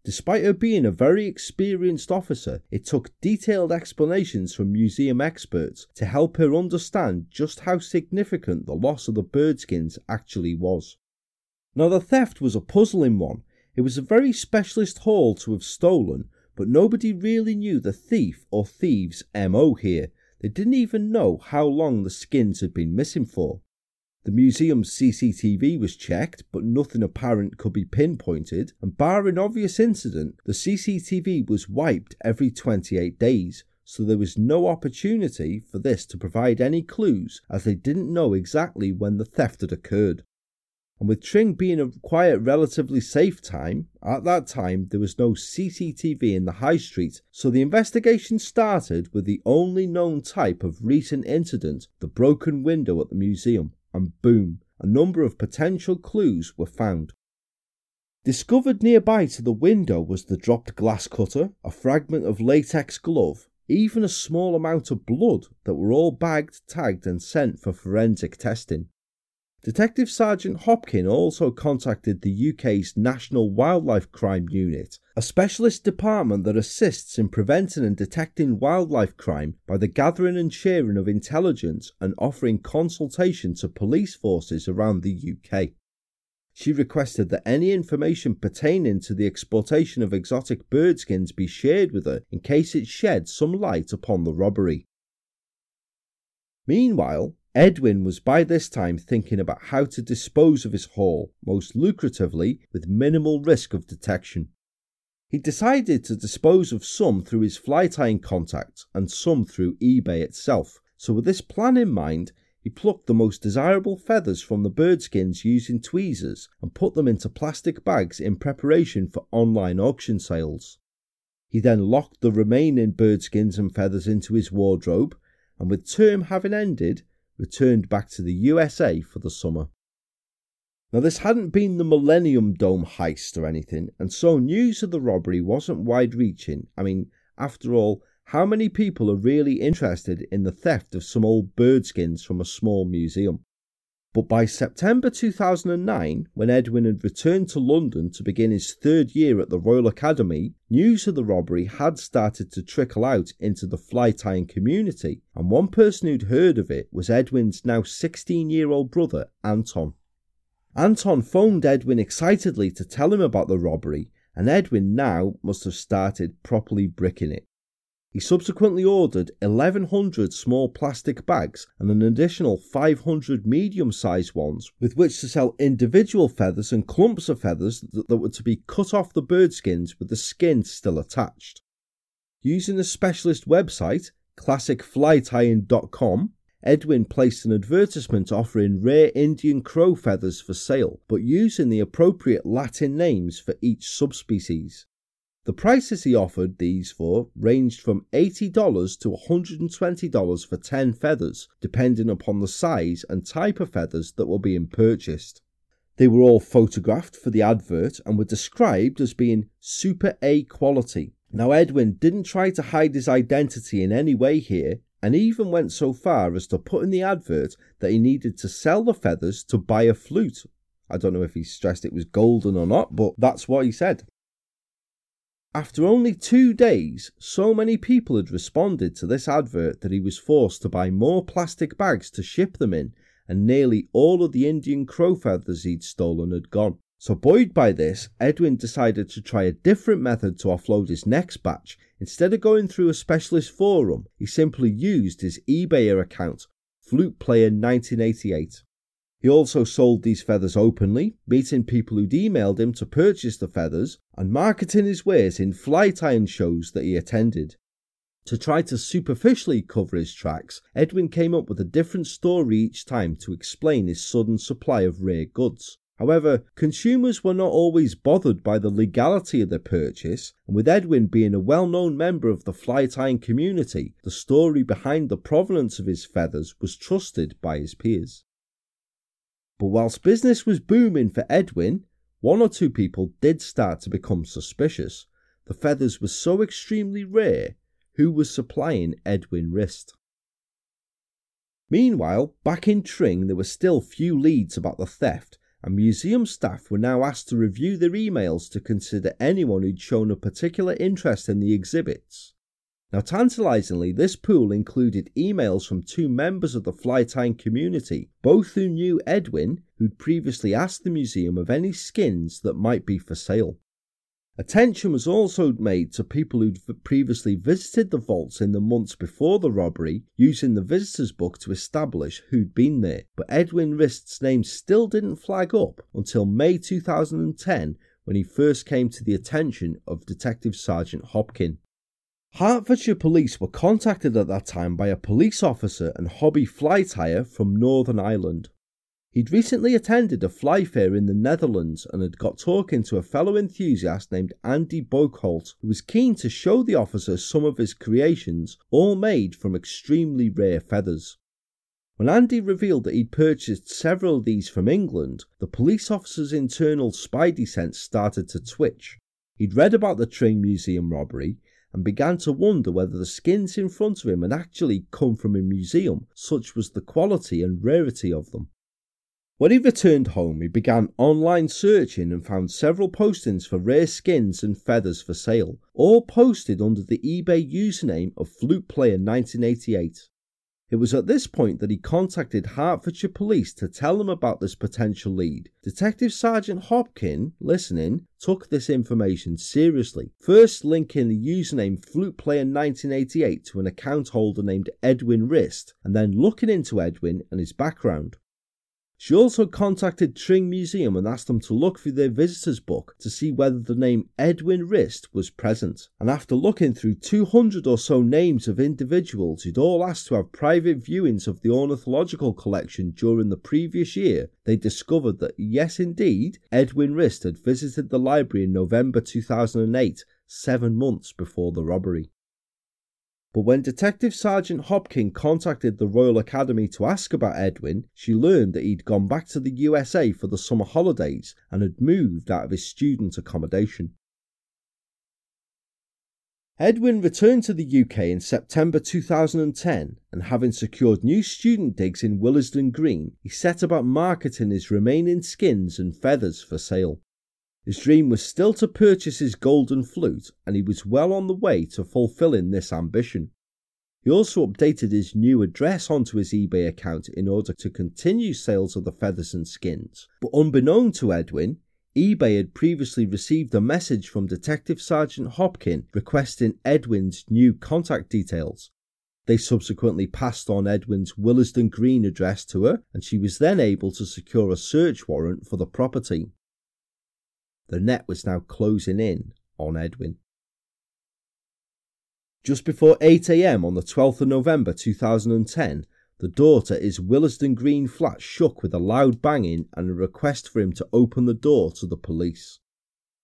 Despite her being a very experienced officer, it took detailed explanations from museum experts to help her understand just how significant the loss of the birdskins actually was. Now, the theft was a puzzling one. It was a very specialist haul to have stolen, but nobody really knew the thief or thieves' MO here. They didn't even know how long the skins had been missing for. The museum's CCTV was checked, but nothing apparent could be pinpointed, and barring obvious incident, the CCTV was wiped every 28 days, so there was no opportunity for this to provide any clues as they didn't know exactly when the theft had occurred. And with Tring being a quiet, relatively safe time, at that time there was no CCTV in the high street, so the investigation started with the only known type of recent incident the broken window at the museum, and boom, a number of potential clues were found. Discovered nearby to the window was the dropped glass cutter, a fragment of latex glove, even a small amount of blood that were all bagged, tagged, and sent for forensic testing. Detective Sergeant Hopkin also contacted the UK's National Wildlife Crime Unit, a specialist department that assists in preventing and detecting wildlife crime by the gathering and sharing of intelligence and offering consultation to police forces around the UK. She requested that any information pertaining to the exportation of exotic bird skins be shared with her in case it shed some light upon the robbery. Meanwhile, Edwin was by this time thinking about how to dispose of his haul most lucratively with minimal risk of detection. He decided to dispose of some through his fly tying contacts and some through eBay itself. So, with this plan in mind, he plucked the most desirable feathers from the bird skins using tweezers and put them into plastic bags in preparation for online auction sales. He then locked the remaining bird skins and feathers into his wardrobe, and with term having ended, returned back to the USA for the summer. Now, this hadn't been the Millennium Dome heist or anything, and so news of the robbery wasn't wide reaching. I mean, after all, how many people are really interested in the theft of some old bird skins from a small museum? But by September 2009, when Edwin had returned to London to begin his third year at the Royal Academy, news of the robbery had started to trickle out into the fly tying community, and one person who'd heard of it was Edwin's now 16 year old brother, Anton. Anton phoned Edwin excitedly to tell him about the robbery, and Edwin now must have started properly bricking it. He subsequently ordered 1,100 small plastic bags and an additional 500 medium sized ones with which to sell individual feathers and clumps of feathers that were to be cut off the bird skins with the skin still attached. Using a specialist website, classicflytying.com, Edwin placed an advertisement offering rare Indian crow feathers for sale, but using the appropriate Latin names for each subspecies. The prices he offered these for ranged from $80 to $120 for 10 feathers, depending upon the size and type of feathers that were being purchased. They were all photographed for the advert and were described as being super A quality. Now, Edwin didn't try to hide his identity in any way here and even went so far as to put in the advert that he needed to sell the feathers to buy a flute. I don't know if he stressed it was golden or not, but that's what he said. After only two days, so many people had responded to this advert that he was forced to buy more plastic bags to ship them in, and nearly all of the Indian crow feathers he'd stolen had gone. So, buoyed by this, Edwin decided to try a different method to offload his next batch. Instead of going through a specialist forum, he simply used his eBay account, Flute Player 1988. He also sold these feathers openly, meeting people who'd emailed him to purchase the feathers and marketing his wares in fly tying shows that he attended. To try to superficially cover his tracks, Edwin came up with a different story each time to explain his sudden supply of rare goods. However, consumers were not always bothered by the legality of their purchase, and with Edwin being a well known member of the fly tying community, the story behind the provenance of his feathers was trusted by his peers. But whilst business was booming for Edwin, one or two people did start to become suspicious. The feathers were so extremely rare, who was supplying Edwin Rist? Meanwhile, back in Tring, there were still few leads about the theft, and museum staff were now asked to review their emails to consider anyone who'd shown a particular interest in the exhibits. Now, tantalizingly, this pool included emails from two members of the fly tying community, both who knew Edwin, who'd previously asked the museum of any skins that might be for sale. Attention was also made to people who'd previously visited the vaults in the months before the robbery, using the visitor's book to establish who'd been there. But Edwin Rist's name still didn't flag up until May 2010 when he first came to the attention of Detective Sergeant Hopkin. Hertfordshire police were contacted at that time by a police officer and hobby fly tyer from Northern Ireland. He'd recently attended a fly fair in the Netherlands and had got talking to a fellow enthusiast named Andy Boekholt, who was keen to show the officer some of his creations, all made from extremely rare feathers. When Andy revealed that he'd purchased several of these from England, the police officer's internal spidey sense started to twitch. He'd read about the Tring Museum robbery and began to wonder whether the skins in front of him had actually come from a museum, such was the quality and rarity of them. When he returned home, he began online searching and found several postings for rare skins and feathers for sale, all posted under the eBay username of Flute Player 1988. It was at this point that he contacted Hertfordshire Police to tell them about this potential lead. Detective Sergeant Hopkin, listening, took this information seriously, first linking the username Flute Player 1988 to an account holder named Edwin Rist, and then looking into Edwin and his background. She also contacted Tring Museum and asked them to look through their visitors book to see whether the name Edwin Rist was present. And after looking through 200 or so names of individuals who'd all asked to have private viewings of the ornithological collection during the previous year, they discovered that yes, indeed, Edwin Rist had visited the library in November 2008, seven months before the robbery. But when Detective Sergeant Hopkin contacted the Royal Academy to ask about Edwin, she learned that he'd gone back to the USA for the summer holidays and had moved out of his student accommodation. Edwin returned to the UK in September 2010 and having secured new student digs in Willesden Green, he set about marketing his remaining skins and feathers for sale. His dream was still to purchase his golden flute, and he was well on the way to fulfilling this ambition. He also updated his new address onto his eBay account in order to continue sales of the feathers and skins. But unbeknown to Edwin, eBay had previously received a message from Detective Sergeant Hopkin requesting Edwin's new contact details. They subsequently passed on Edwin's Willesden Green address to her, and she was then able to secure a search warrant for the property. The net was now closing in on Edwin. Just before 8am on the 12th of November 2010, the door to his Willesden Green flat shook with a loud banging and a request for him to open the door to the police.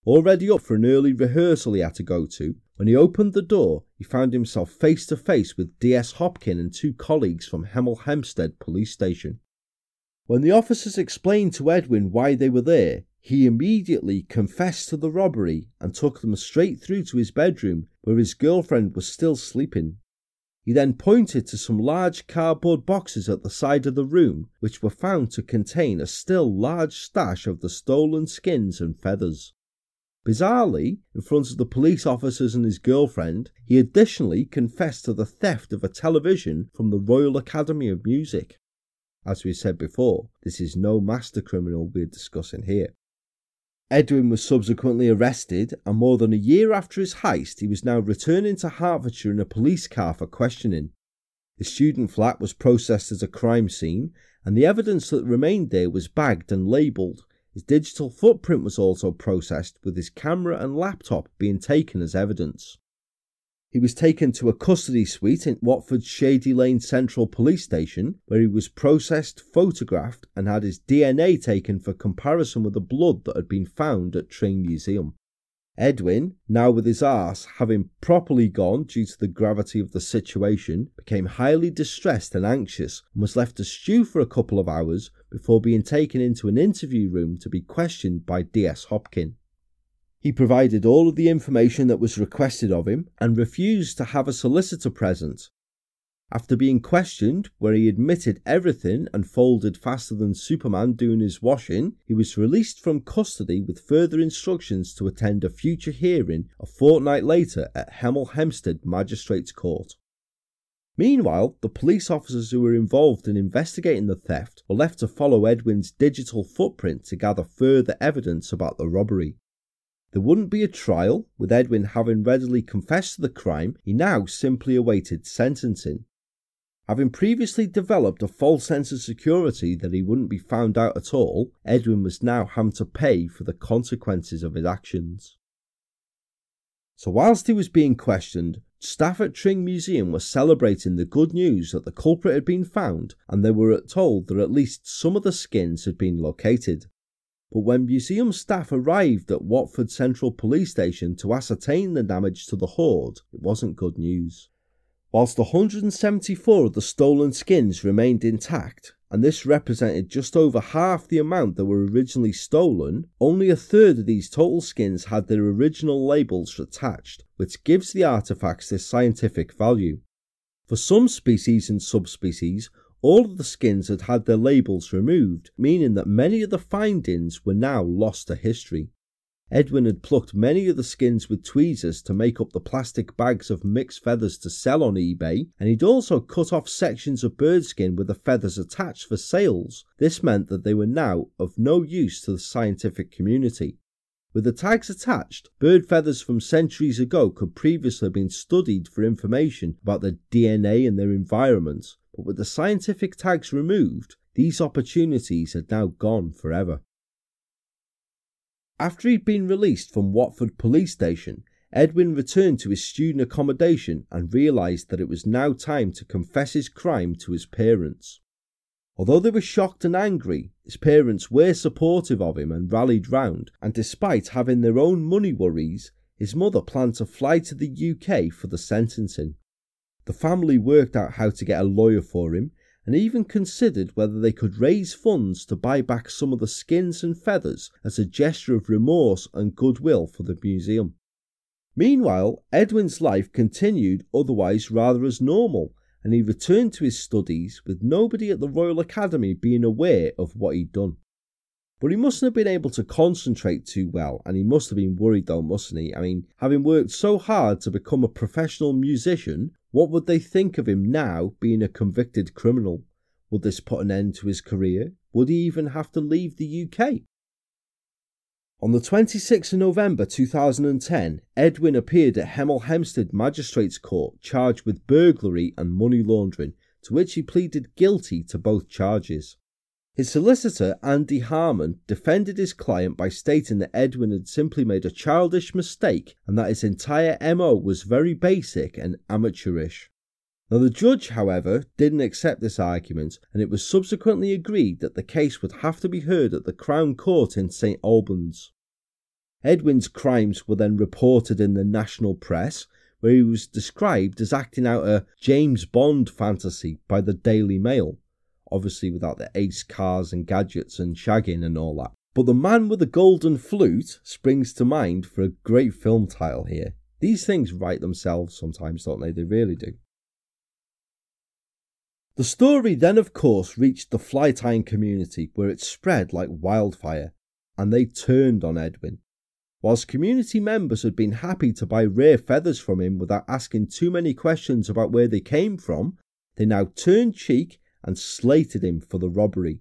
Already up for an early rehearsal he had to go to, when he opened the door, he found himself face to face with DS Hopkin and two colleagues from Hemel Hempstead Police Station. When the officers explained to Edwin why they were there, he immediately confessed to the robbery and took them straight through to his bedroom where his girlfriend was still sleeping. He then pointed to some large cardboard boxes at the side of the room, which were found to contain a still large stash of the stolen skins and feathers. Bizarrely, in front of the police officers and his girlfriend, he additionally confessed to the theft of a television from the Royal Academy of Music. As we said before, this is no master criminal we're discussing here. Edwin was subsequently arrested, and more than a year after his heist, he was now returning to Hertfordshire in a police car for questioning. His student flat was processed as a crime scene, and the evidence that remained there was bagged and labelled. His digital footprint was also processed, with his camera and laptop being taken as evidence. He was taken to a custody suite in Watford's Shady Lane Central Police Station, where he was processed, photographed, and had his DNA taken for comparison with the blood that had been found at Tring Museum. Edwin, now with his arse having properly gone due to the gravity of the situation, became highly distressed and anxious and was left to stew for a couple of hours before being taken into an interview room to be questioned by DS Hopkin. He provided all of the information that was requested of him and refused to have a solicitor present. After being questioned, where he admitted everything and folded faster than Superman doing his washing, he was released from custody with further instructions to attend a future hearing a fortnight later at Hemel Hempstead Magistrates Court. Meanwhile, the police officers who were involved in investigating the theft were left to follow Edwin's digital footprint to gather further evidence about the robbery. There wouldn't be a trial, with Edwin having readily confessed to the crime, he now simply awaited sentencing. Having previously developed a false sense of security that he wouldn't be found out at all, Edwin was now having to pay for the consequences of his actions. So, whilst he was being questioned, staff at Tring Museum were celebrating the good news that the culprit had been found, and they were told that at least some of the skins had been located. But when museum staff arrived at Watford Central Police Station to ascertain the damage to the hoard, it wasn't good news. Whilst 174 of the stolen skins remained intact, and this represented just over half the amount that were originally stolen, only a third of these total skins had their original labels attached, which gives the artifacts their scientific value. For some species and subspecies, all of the skins had had their labels removed, meaning that many of the findings were now lost to history. Edwin had plucked many of the skins with tweezers to make up the plastic bags of mixed feathers to sell on eBay, and he'd also cut off sections of bird skin with the feathers attached for sales. This meant that they were now of no use to the scientific community. With the tags attached, bird feathers from centuries ago could previously have been studied for information about their DNA and their environment, but with the scientific tags removed, these opportunities had now gone forever. After he'd been released from Watford Police Station, Edwin returned to his student accommodation and realised that it was now time to confess his crime to his parents. Although they were shocked and angry, his parents were supportive of him and rallied round, and despite having their own money worries, his mother planned to fly to the UK for the sentencing. The family worked out how to get a lawyer for him and even considered whether they could raise funds to buy back some of the skins and feathers as a gesture of remorse and goodwill for the museum. Meanwhile, Edwin's life continued otherwise rather as normal, and he returned to his studies with nobody at the Royal Academy being aware of what he'd done. But he mustn't have been able to concentrate too well, and he must have been worried though, mustn't he? I mean, having worked so hard to become a professional musician, what would they think of him now being a convicted criminal? Would this put an end to his career? Would he even have to leave the UK? On the 26th of November 2010, Edwin appeared at Hemel Hempstead Magistrates Court charged with burglary and money laundering, to which he pleaded guilty to both charges. His solicitor, Andy Harmon, defended his client by stating that Edwin had simply made a childish mistake and that his entire MO was very basic and amateurish. Now, the judge, however, didn't accept this argument, and it was subsequently agreed that the case would have to be heard at the Crown Court in St Albans. Edwin's crimes were then reported in the national press, where he was described as acting out a James Bond fantasy by the Daily Mail obviously without the ace cars and gadgets and shagging and all that. But the man with the golden flute springs to mind for a great film title here. These things write themselves sometimes, don't they? They really do. The story then, of course, reached the fly tying community where it spread like wildfire, and they turned on Edwin. Whilst community members had been happy to buy rare feathers from him without asking too many questions about where they came from, they now turned cheek and slated him for the robbery.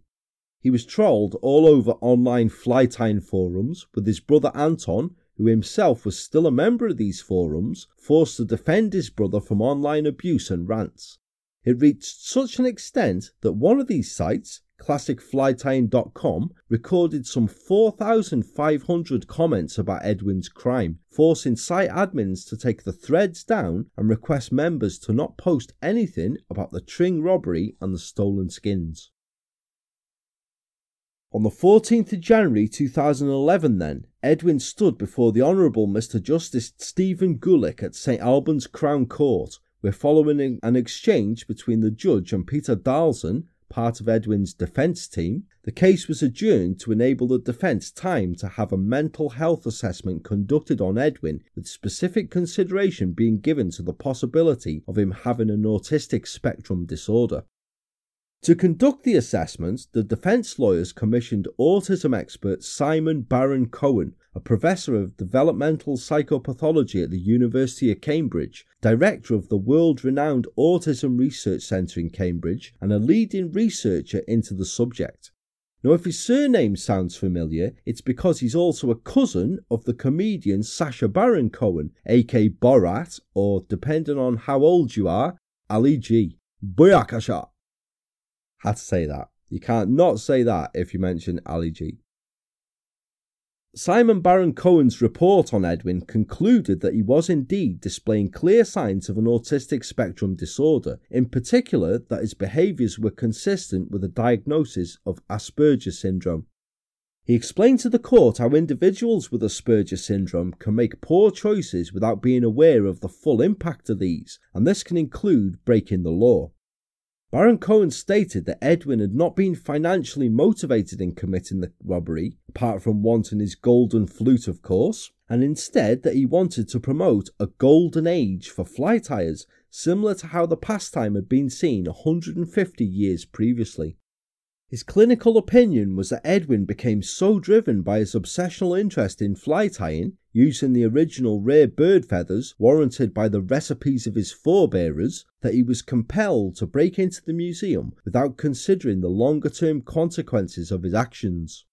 He was trolled all over online flytying forums, with his brother Anton, who himself was still a member of these forums, forced to defend his brother from online abuse and rants. It reached such an extent that one of these sites, classicflytying.com recorded some 4,500 comments about Edwin's crime, forcing site admins to take the threads down and request members to not post anything about the Tring robbery and the stolen skins. On the 14th of January 2011, then, Edwin stood before the Honourable Mr. Justice Stephen Gullick at St Albans Crown Court, where following an exchange between the judge and Peter Darlson, part of Edwin's defence team, the case was adjourned to enable the defence time to have a mental health assessment conducted on Edwin, with specific consideration being given to the possibility of him having an autistic spectrum disorder. To conduct the assessment, the defence lawyers commissioned autism expert Simon Baron Cohen, a professor of developmental psychopathology at the University of Cambridge, director of the world renowned Autism Research Centre in Cambridge, and a leading researcher into the subject. Now, if his surname sounds familiar, it's because he's also a cousin of the comedian Sacha Baron Cohen, aka Borat, or depending on how old you are, Ali G. Booyakasha. Had to say that. You can't not say that if you mention Ali G. Simon Baron Cohen's report on Edwin concluded that he was indeed displaying clear signs of an autistic spectrum disorder, in particular, that his behaviours were consistent with a diagnosis of Asperger's syndrome. He explained to the court how individuals with Asperger's syndrome can make poor choices without being aware of the full impact of these, and this can include breaking the law. Baron Cohen stated that Edwin had not been financially motivated in committing the robbery, apart from wanting his golden flute, of course, and instead that he wanted to promote a golden age for fly tyers, similar to how the pastime had been seen 150 years previously. His clinical opinion was that Edwin became so driven by his obsessional interest in fly tying, using the original rare bird feathers warranted by the recipes of his forebearers, that he was compelled to break into the museum without considering the longer term consequences of his actions.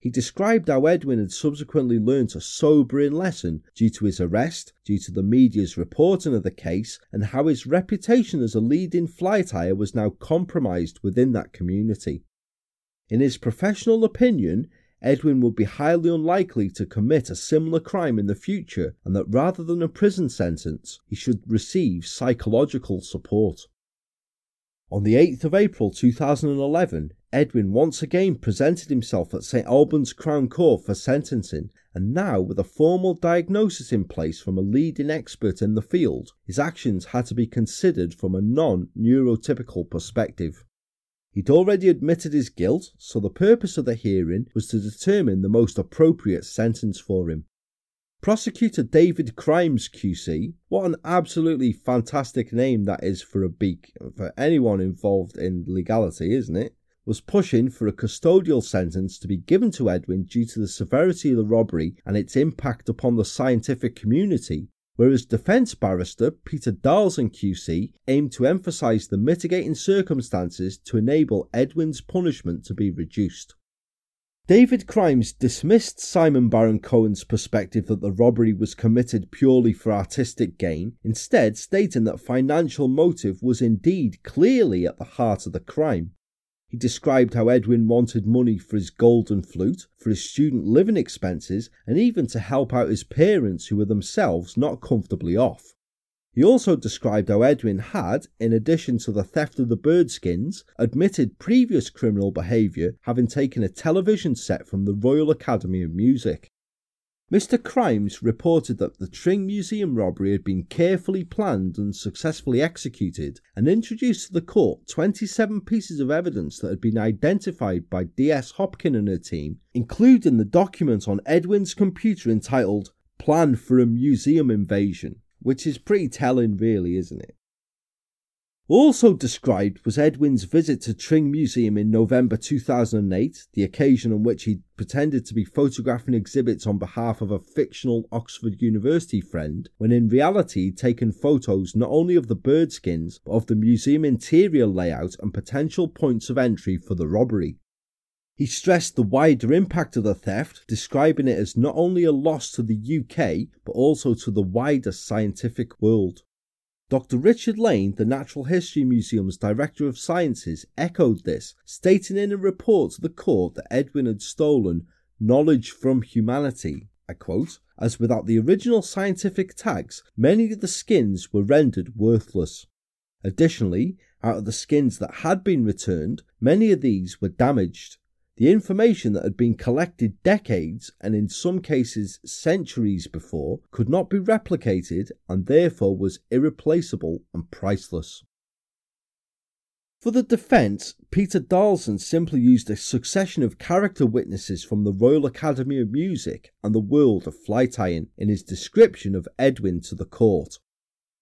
He described how Edwin had subsequently learnt a sobering lesson due to his arrest, due to the media's reporting of the case, and how his reputation as a leading fly tyer was now compromised within that community. In his professional opinion, Edwin would be highly unlikely to commit a similar crime in the future, and that rather than a prison sentence, he should receive psychological support. On the 8th of April 2011, Edwin once again presented himself at St Albans Crown Court for sentencing, and now with a formal diagnosis in place from a leading expert in the field, his actions had to be considered from a non neurotypical perspective. He'd already admitted his guilt, so the purpose of the hearing was to determine the most appropriate sentence for him. Prosecutor David Crimes QC, what an absolutely fantastic name that is for a beak, for anyone involved in legality, isn't it? Was pushing for a custodial sentence to be given to Edwin due to the severity of the robbery and its impact upon the scientific community, whereas defence barrister Peter Darlson QC aimed to emphasise the mitigating circumstances to enable Edwin's punishment to be reduced. David Crimes dismissed Simon Baron Cohen's perspective that the robbery was committed purely for artistic gain, instead stating that financial motive was indeed clearly at the heart of the crime. He described how Edwin wanted money for his golden flute, for his student living expenses, and even to help out his parents who were themselves not comfortably off. He also described how Edwin had, in addition to the theft of the bird skins, admitted previous criminal behaviour, having taken a television set from the Royal Academy of Music. Mr. Crimes reported that the Tring Museum robbery had been carefully planned and successfully executed, and introduced to the court 27 pieces of evidence that had been identified by D.S. Hopkin and her team, including the document on Edwin's computer entitled Plan for a Museum Invasion, which is pretty telling, really, isn't it? Also described was Edwin's visit to Tring Museum in November 2008, the occasion on which he pretended to be photographing exhibits on behalf of a fictional Oxford University friend, when in reality he'd taken photos not only of the bird skins, but of the museum interior layout and potential points of entry for the robbery. He stressed the wider impact of the theft, describing it as not only a loss to the UK, but also to the wider scientific world. Dr. Richard Lane, the Natural History Museum's Director of Sciences, echoed this, stating in a report to the court that Edwin had stolen knowledge from humanity. I quote, as without the original scientific tags, many of the skins were rendered worthless. Additionally, out of the skins that had been returned, many of these were damaged. The information that had been collected decades and in some cases centuries before could not be replicated and therefore was irreplaceable and priceless. For the defence, Peter Darlson simply used a succession of character witnesses from the Royal Academy of Music and the world of fly tying in his description of Edwin to the court.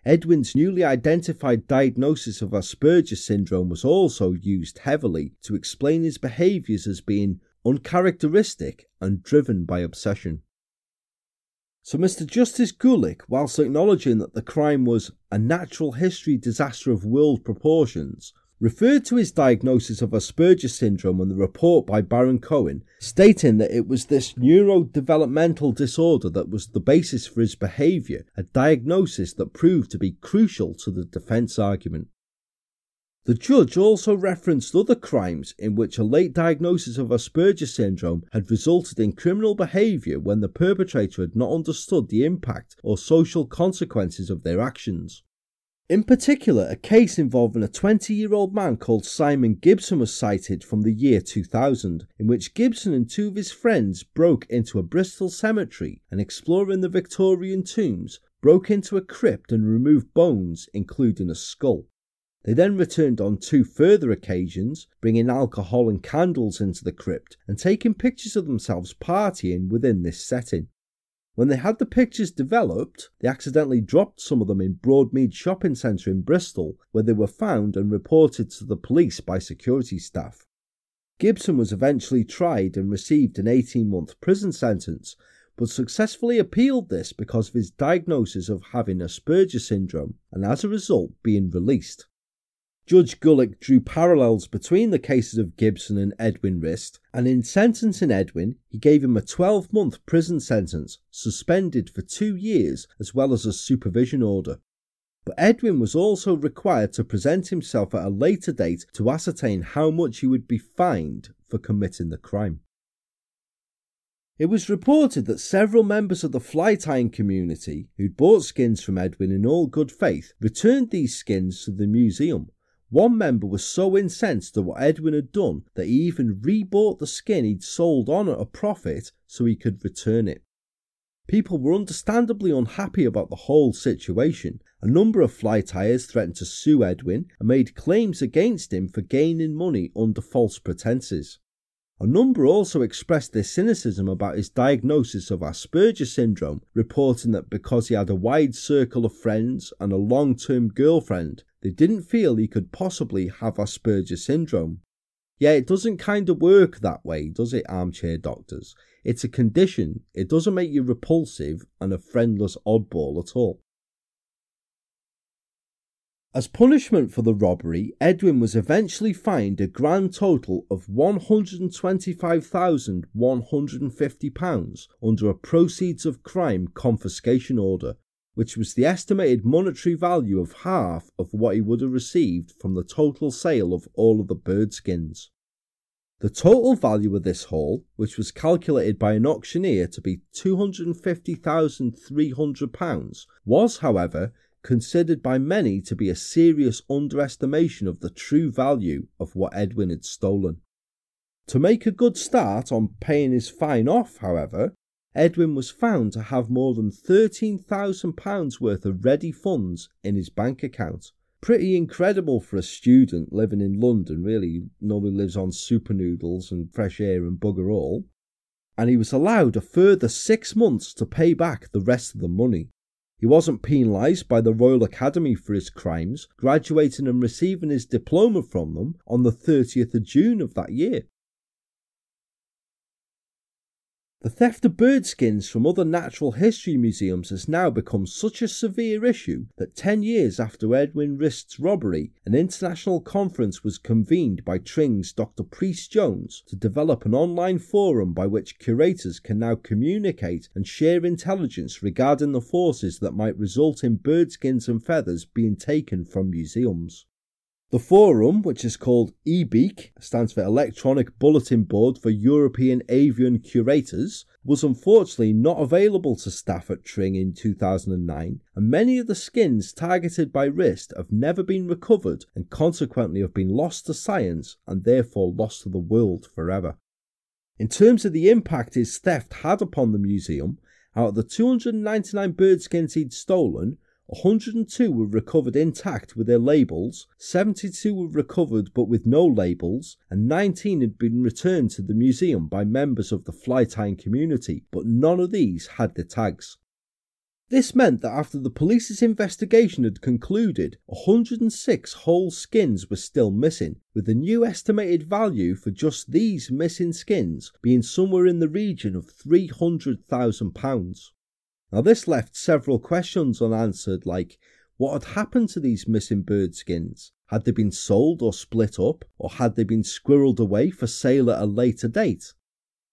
Edwin's newly identified diagnosis of Asperger's syndrome was also used heavily to explain his behaviours as being uncharacteristic and driven by obsession. So, Mr. Justice Gullick, whilst acknowledging that the crime was a natural history disaster of world proportions, referred to his diagnosis of Asperger's syndrome and the report by Baron Cohen, stating that it was this neurodevelopmental disorder that was the basis for his behaviour, a diagnosis that proved to be crucial to the defence argument. The judge also referenced other crimes in which a late diagnosis of Asperger's syndrome had resulted in criminal behaviour when the perpetrator had not understood the impact or social consequences of their actions. In particular, a case involving a 20 year old man called Simon Gibson was cited from the year 2000, in which Gibson and two of his friends broke into a Bristol cemetery and exploring the Victorian tombs, broke into a crypt and removed bones, including a skull. They then returned on two further occasions, bringing alcohol and candles into the crypt and taking pictures of themselves partying within this setting. When they had the pictures developed, they accidentally dropped some of them in Broadmead Shopping Centre in Bristol, where they were found and reported to the police by security staff. Gibson was eventually tried and received an 18 month prison sentence, but successfully appealed this because of his diagnosis of having Asperger syndrome and as a result being released. Judge Gullick drew parallels between the cases of Gibson and Edwin Rist, and in sentencing Edwin, he gave him a 12 month prison sentence, suspended for two years, as well as a supervision order. But Edwin was also required to present himself at a later date to ascertain how much he would be fined for committing the crime. It was reported that several members of the fly tying community who'd bought skins from Edwin in all good faith returned these skins to the museum one member was so incensed at what Edwin had done that he even rebought the skin he'd sold on at a profit so he could return it. People were understandably unhappy about the whole situation. A number of fly tyers threatened to sue Edwin and made claims against him for gaining money under false pretenses. A number also expressed their cynicism about his diagnosis of Asperger's syndrome, reporting that because he had a wide circle of friends and a long term girlfriend, they didn't feel he could possibly have Asperger's syndrome. Yeah, it doesn't kind of work that way, does it, armchair doctors? It's a condition. It doesn't make you repulsive and a friendless oddball at all. As punishment for the robbery, Edwin was eventually fined a grand total of £125,150 under a proceeds of crime confiscation order, which was the estimated monetary value of half of what he would have received from the total sale of all of the bird skins. The total value of this haul, which was calculated by an auctioneer to be £250,300, was, however, considered by many to be a serious underestimation of the true value of what Edwin had stolen. To make a good start on paying his fine off, however, Edwin was found to have more than £13,000 worth of ready funds in his bank account. Pretty incredible for a student living in London, really. Normally lives on super noodles and fresh air and bugger all. And he was allowed a further six months to pay back the rest of the money. He wasn't penalised by the Royal Academy for his crimes, graduating and receiving his diploma from them on the 30th of June of that year. The theft of bird skins from other natural history museums has now become such a severe issue that 10 years after Edwin Rist's robbery, an international conference was convened by Tring's Dr. Prys-Jones to develop an online forum by which curators can now communicate and share intelligence regarding the forces that might result in bird skins and feathers being taken from museums. The forum, which is called EBEAC, stands for Electronic Bulletin Board for European Avian Curators, was unfortunately not available to staff at Tring in 2009, and many of the skins targeted by Rist have never been recovered and consequently have been lost to science and therefore lost to the world forever. In terms of the impact his theft had upon the museum, out of the 299 bird skins he'd stolen, 102 were recovered intact with their labels, 72 were recovered but with no labels, and 19 had been returned to the museum by members of the fly tying community, but none of these had the tags. This meant that after the police's investigation had concluded, 106 whole skins were still missing, with the new estimated value for just these missing skins being somewhere in the region of £300,000. Now, this left several questions unanswered, like what had happened to these missing bird skins? Had they been sold or split up, or had they been squirreled away for sale at a later date?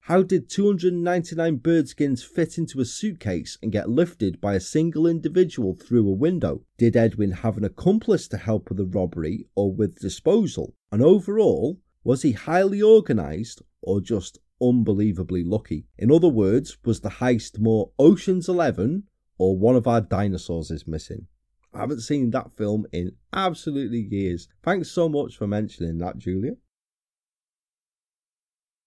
How did 299 birdskins fit into a suitcase and get lifted by a single individual through a window? Did Edwin have an accomplice to help with the robbery or with disposal? And overall, was he highly organised or just unbelievably lucky? In other words, was the heist more Ocean's Eleven or one of our dinosaurs is missing? I haven't seen that film in absolutely years. Thanks so much for mentioning that, Julia.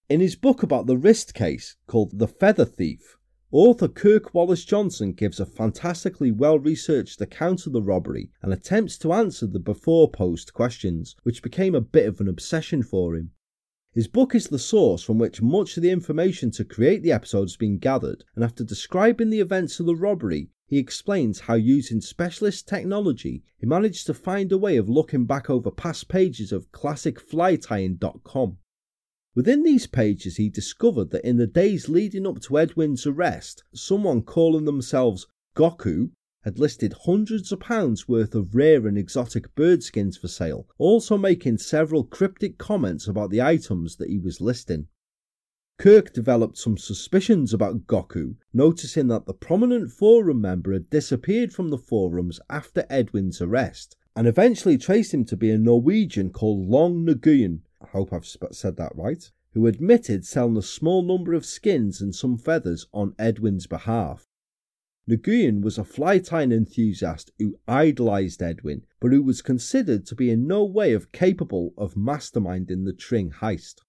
In his book about the Rist case called The Feather Thief, author Kirk Wallace Johnson gives a fantastically well researched account of the robbery and attempts to answer the before post questions, which became a bit of an obsession for him. His book is the source from which much of the information to create the episode has been gathered, and after describing the events of the robbery, he explains how using specialist technology, he managed to find a way of looking back over past pages of classicflytying.com. Within these pages, he discovered that in the days leading up to Edwin's arrest, someone calling themselves Goku had listed hundreds of pounds worth of rare and exotic bird skins for sale, also making several cryptic comments about the items that he was listing. Kirk developed some suspicions about Goku, noticing that the prominent forum member had disappeared from the forums after Edwin's arrest, and eventually traced him to be a Norwegian called Long Nguyen, I hope I've said that right, who admitted selling a small number of skins and some feathers on Edwin's behalf. Nguyen was a fly tying enthusiast who idolised Edwin, but who was considered to be in no way of capable of masterminding the Tring heist.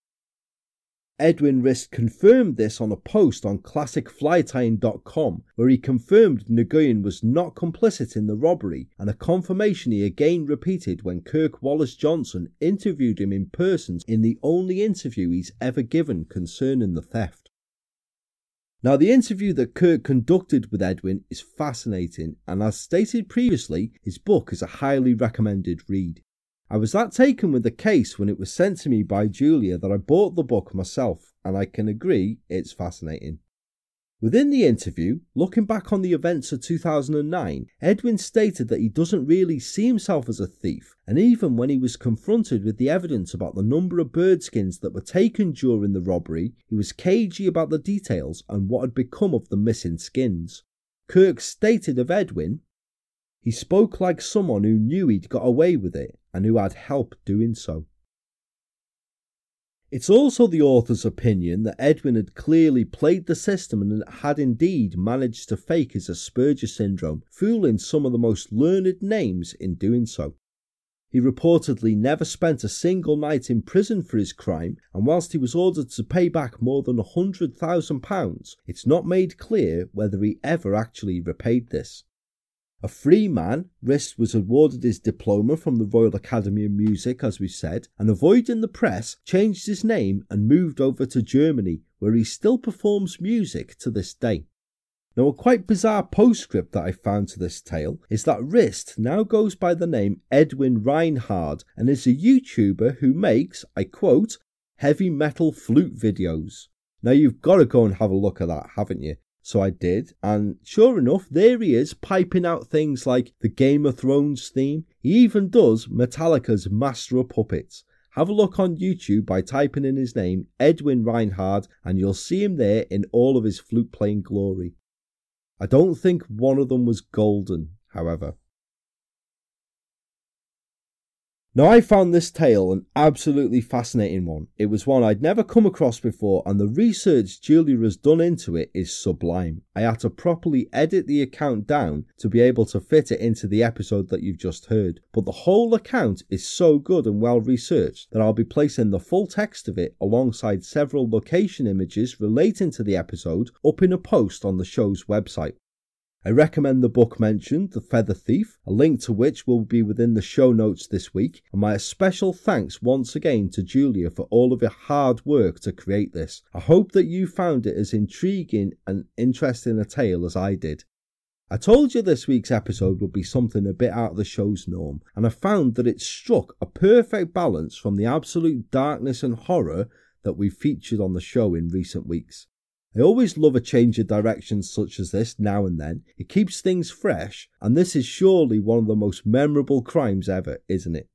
Edwin Rist confirmed this on a post on classicflytying.com where he confirmed Nguyen was not complicit in the robbery and a confirmation he again repeated when Kirk Wallace Johnson interviewed him in person in the only interview he's ever given concerning the theft. Now, the interview that Kirk conducted with Edwin is fascinating, and as stated previously, his book is a highly recommended read. I was that taken with the case when it was sent to me by Julia that I bought the book myself, and I can agree it's fascinating. Within the interview, looking back on the events of 2009, Edwin stated that he doesn't really see himself as a thief, and even when he was confronted with the evidence about the number of bird skins that were taken during the robbery, he was cagey about the details and what had become of the missing skins. Kirk stated of Edwin, he spoke like someone who knew he'd got away with it and who had help doing so. It's also the author's opinion that Edwin had clearly played the system and had indeed managed to fake his Asperger syndrome, fooling some of the most learned names in doing so. He reportedly never spent a single night in prison for his crime, and whilst he was ordered to pay back more than £100,000, it's not made clear whether he ever actually repaid this. A free man, Rist was awarded his diploma from the Royal Academy of Music, as we said, and avoiding the press, changed his name and moved over to Germany, where he still performs music to this day. Now, a quite bizarre postscript that I found to this tale is that Rist now goes by the name Edwin Reinhard and is a YouTuber who makes, I quote, heavy metal flute videos. Now, you've got to go and have a look at that, haven't you? So I did, and sure enough, there he is piping out things like the Game of Thrones theme. He even does Metallica's Master of Puppets. Have a look on YouTube by typing in his name, Edwin Reinhard, and you'll see him there in all of his flute playing glory. I don't think one of them was golden, however. Now, I found this tale an absolutely fascinating one. It was one I'd never come across before, and the research Julia has done into it is sublime. I had to properly edit the account down to be able to fit it into the episode that you've just heard. But the whole account is so good and well researched that I'll be placing the full text of it alongside several location images relating to the episode up in a post on the show's website. I recommend the book mentioned, The Feather Thief, a link to which will be within the show notes this week, and my special thanks once again to Julia for all of your hard work to create this. I hope that you found it as intriguing and interesting a tale as I did. I told you this week's episode would be something a bit out of the show's norm, and I found that it struck a perfect balance from the absolute darkness and horror that we've featured on the show in recent weeks. I always love a change of direction such as this now and then. It keeps things fresh, and this is surely one of the most memorable crimes ever, isn't it?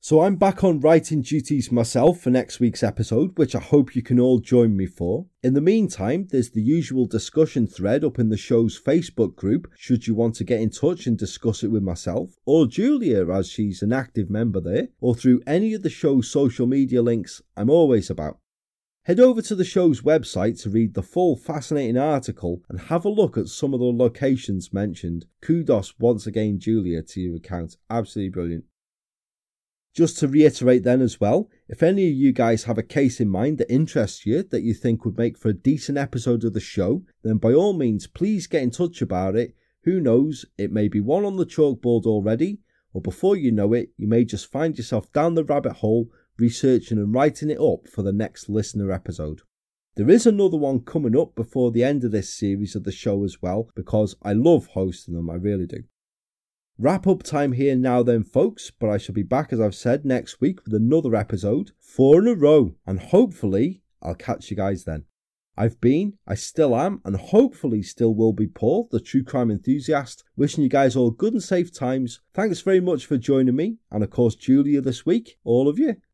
So I'm back on writing duties myself for next week's episode, which I hope you can all join me for. In the meantime, there's the usual discussion thread up in the show's Facebook group, should you want to get in touch and discuss it with myself, or Julia, as she's an active member there, or through any of the show's social media links I'm always about. Head over to the show's website to read the full fascinating article and have a look at some of the locations mentioned. Kudos once again, Julia, to your account. Absolutely brilliant. Just to reiterate then as well, if any of you guys have a case in mind that interests you that you think would make for a decent episode of the show, then by all means please get in touch about it. Who knows, it may be one on the chalkboard already, or before you know it, you may just find yourself down the rabbit hole researching and writing it up for the next listener episode. There is another one coming up before the end of this series of the show as well, because I love hosting them, I really do. Wrap up time here now, then, folks, but I shall be back, as I've said, next week with another episode, four in a row, and hopefully I'll catch you guys then. I've been, I still am, and hopefully still will be Paul, the true crime enthusiast, wishing you guys all good and safe times. Thanks very much for joining me, and of course, Julia this week, all of you,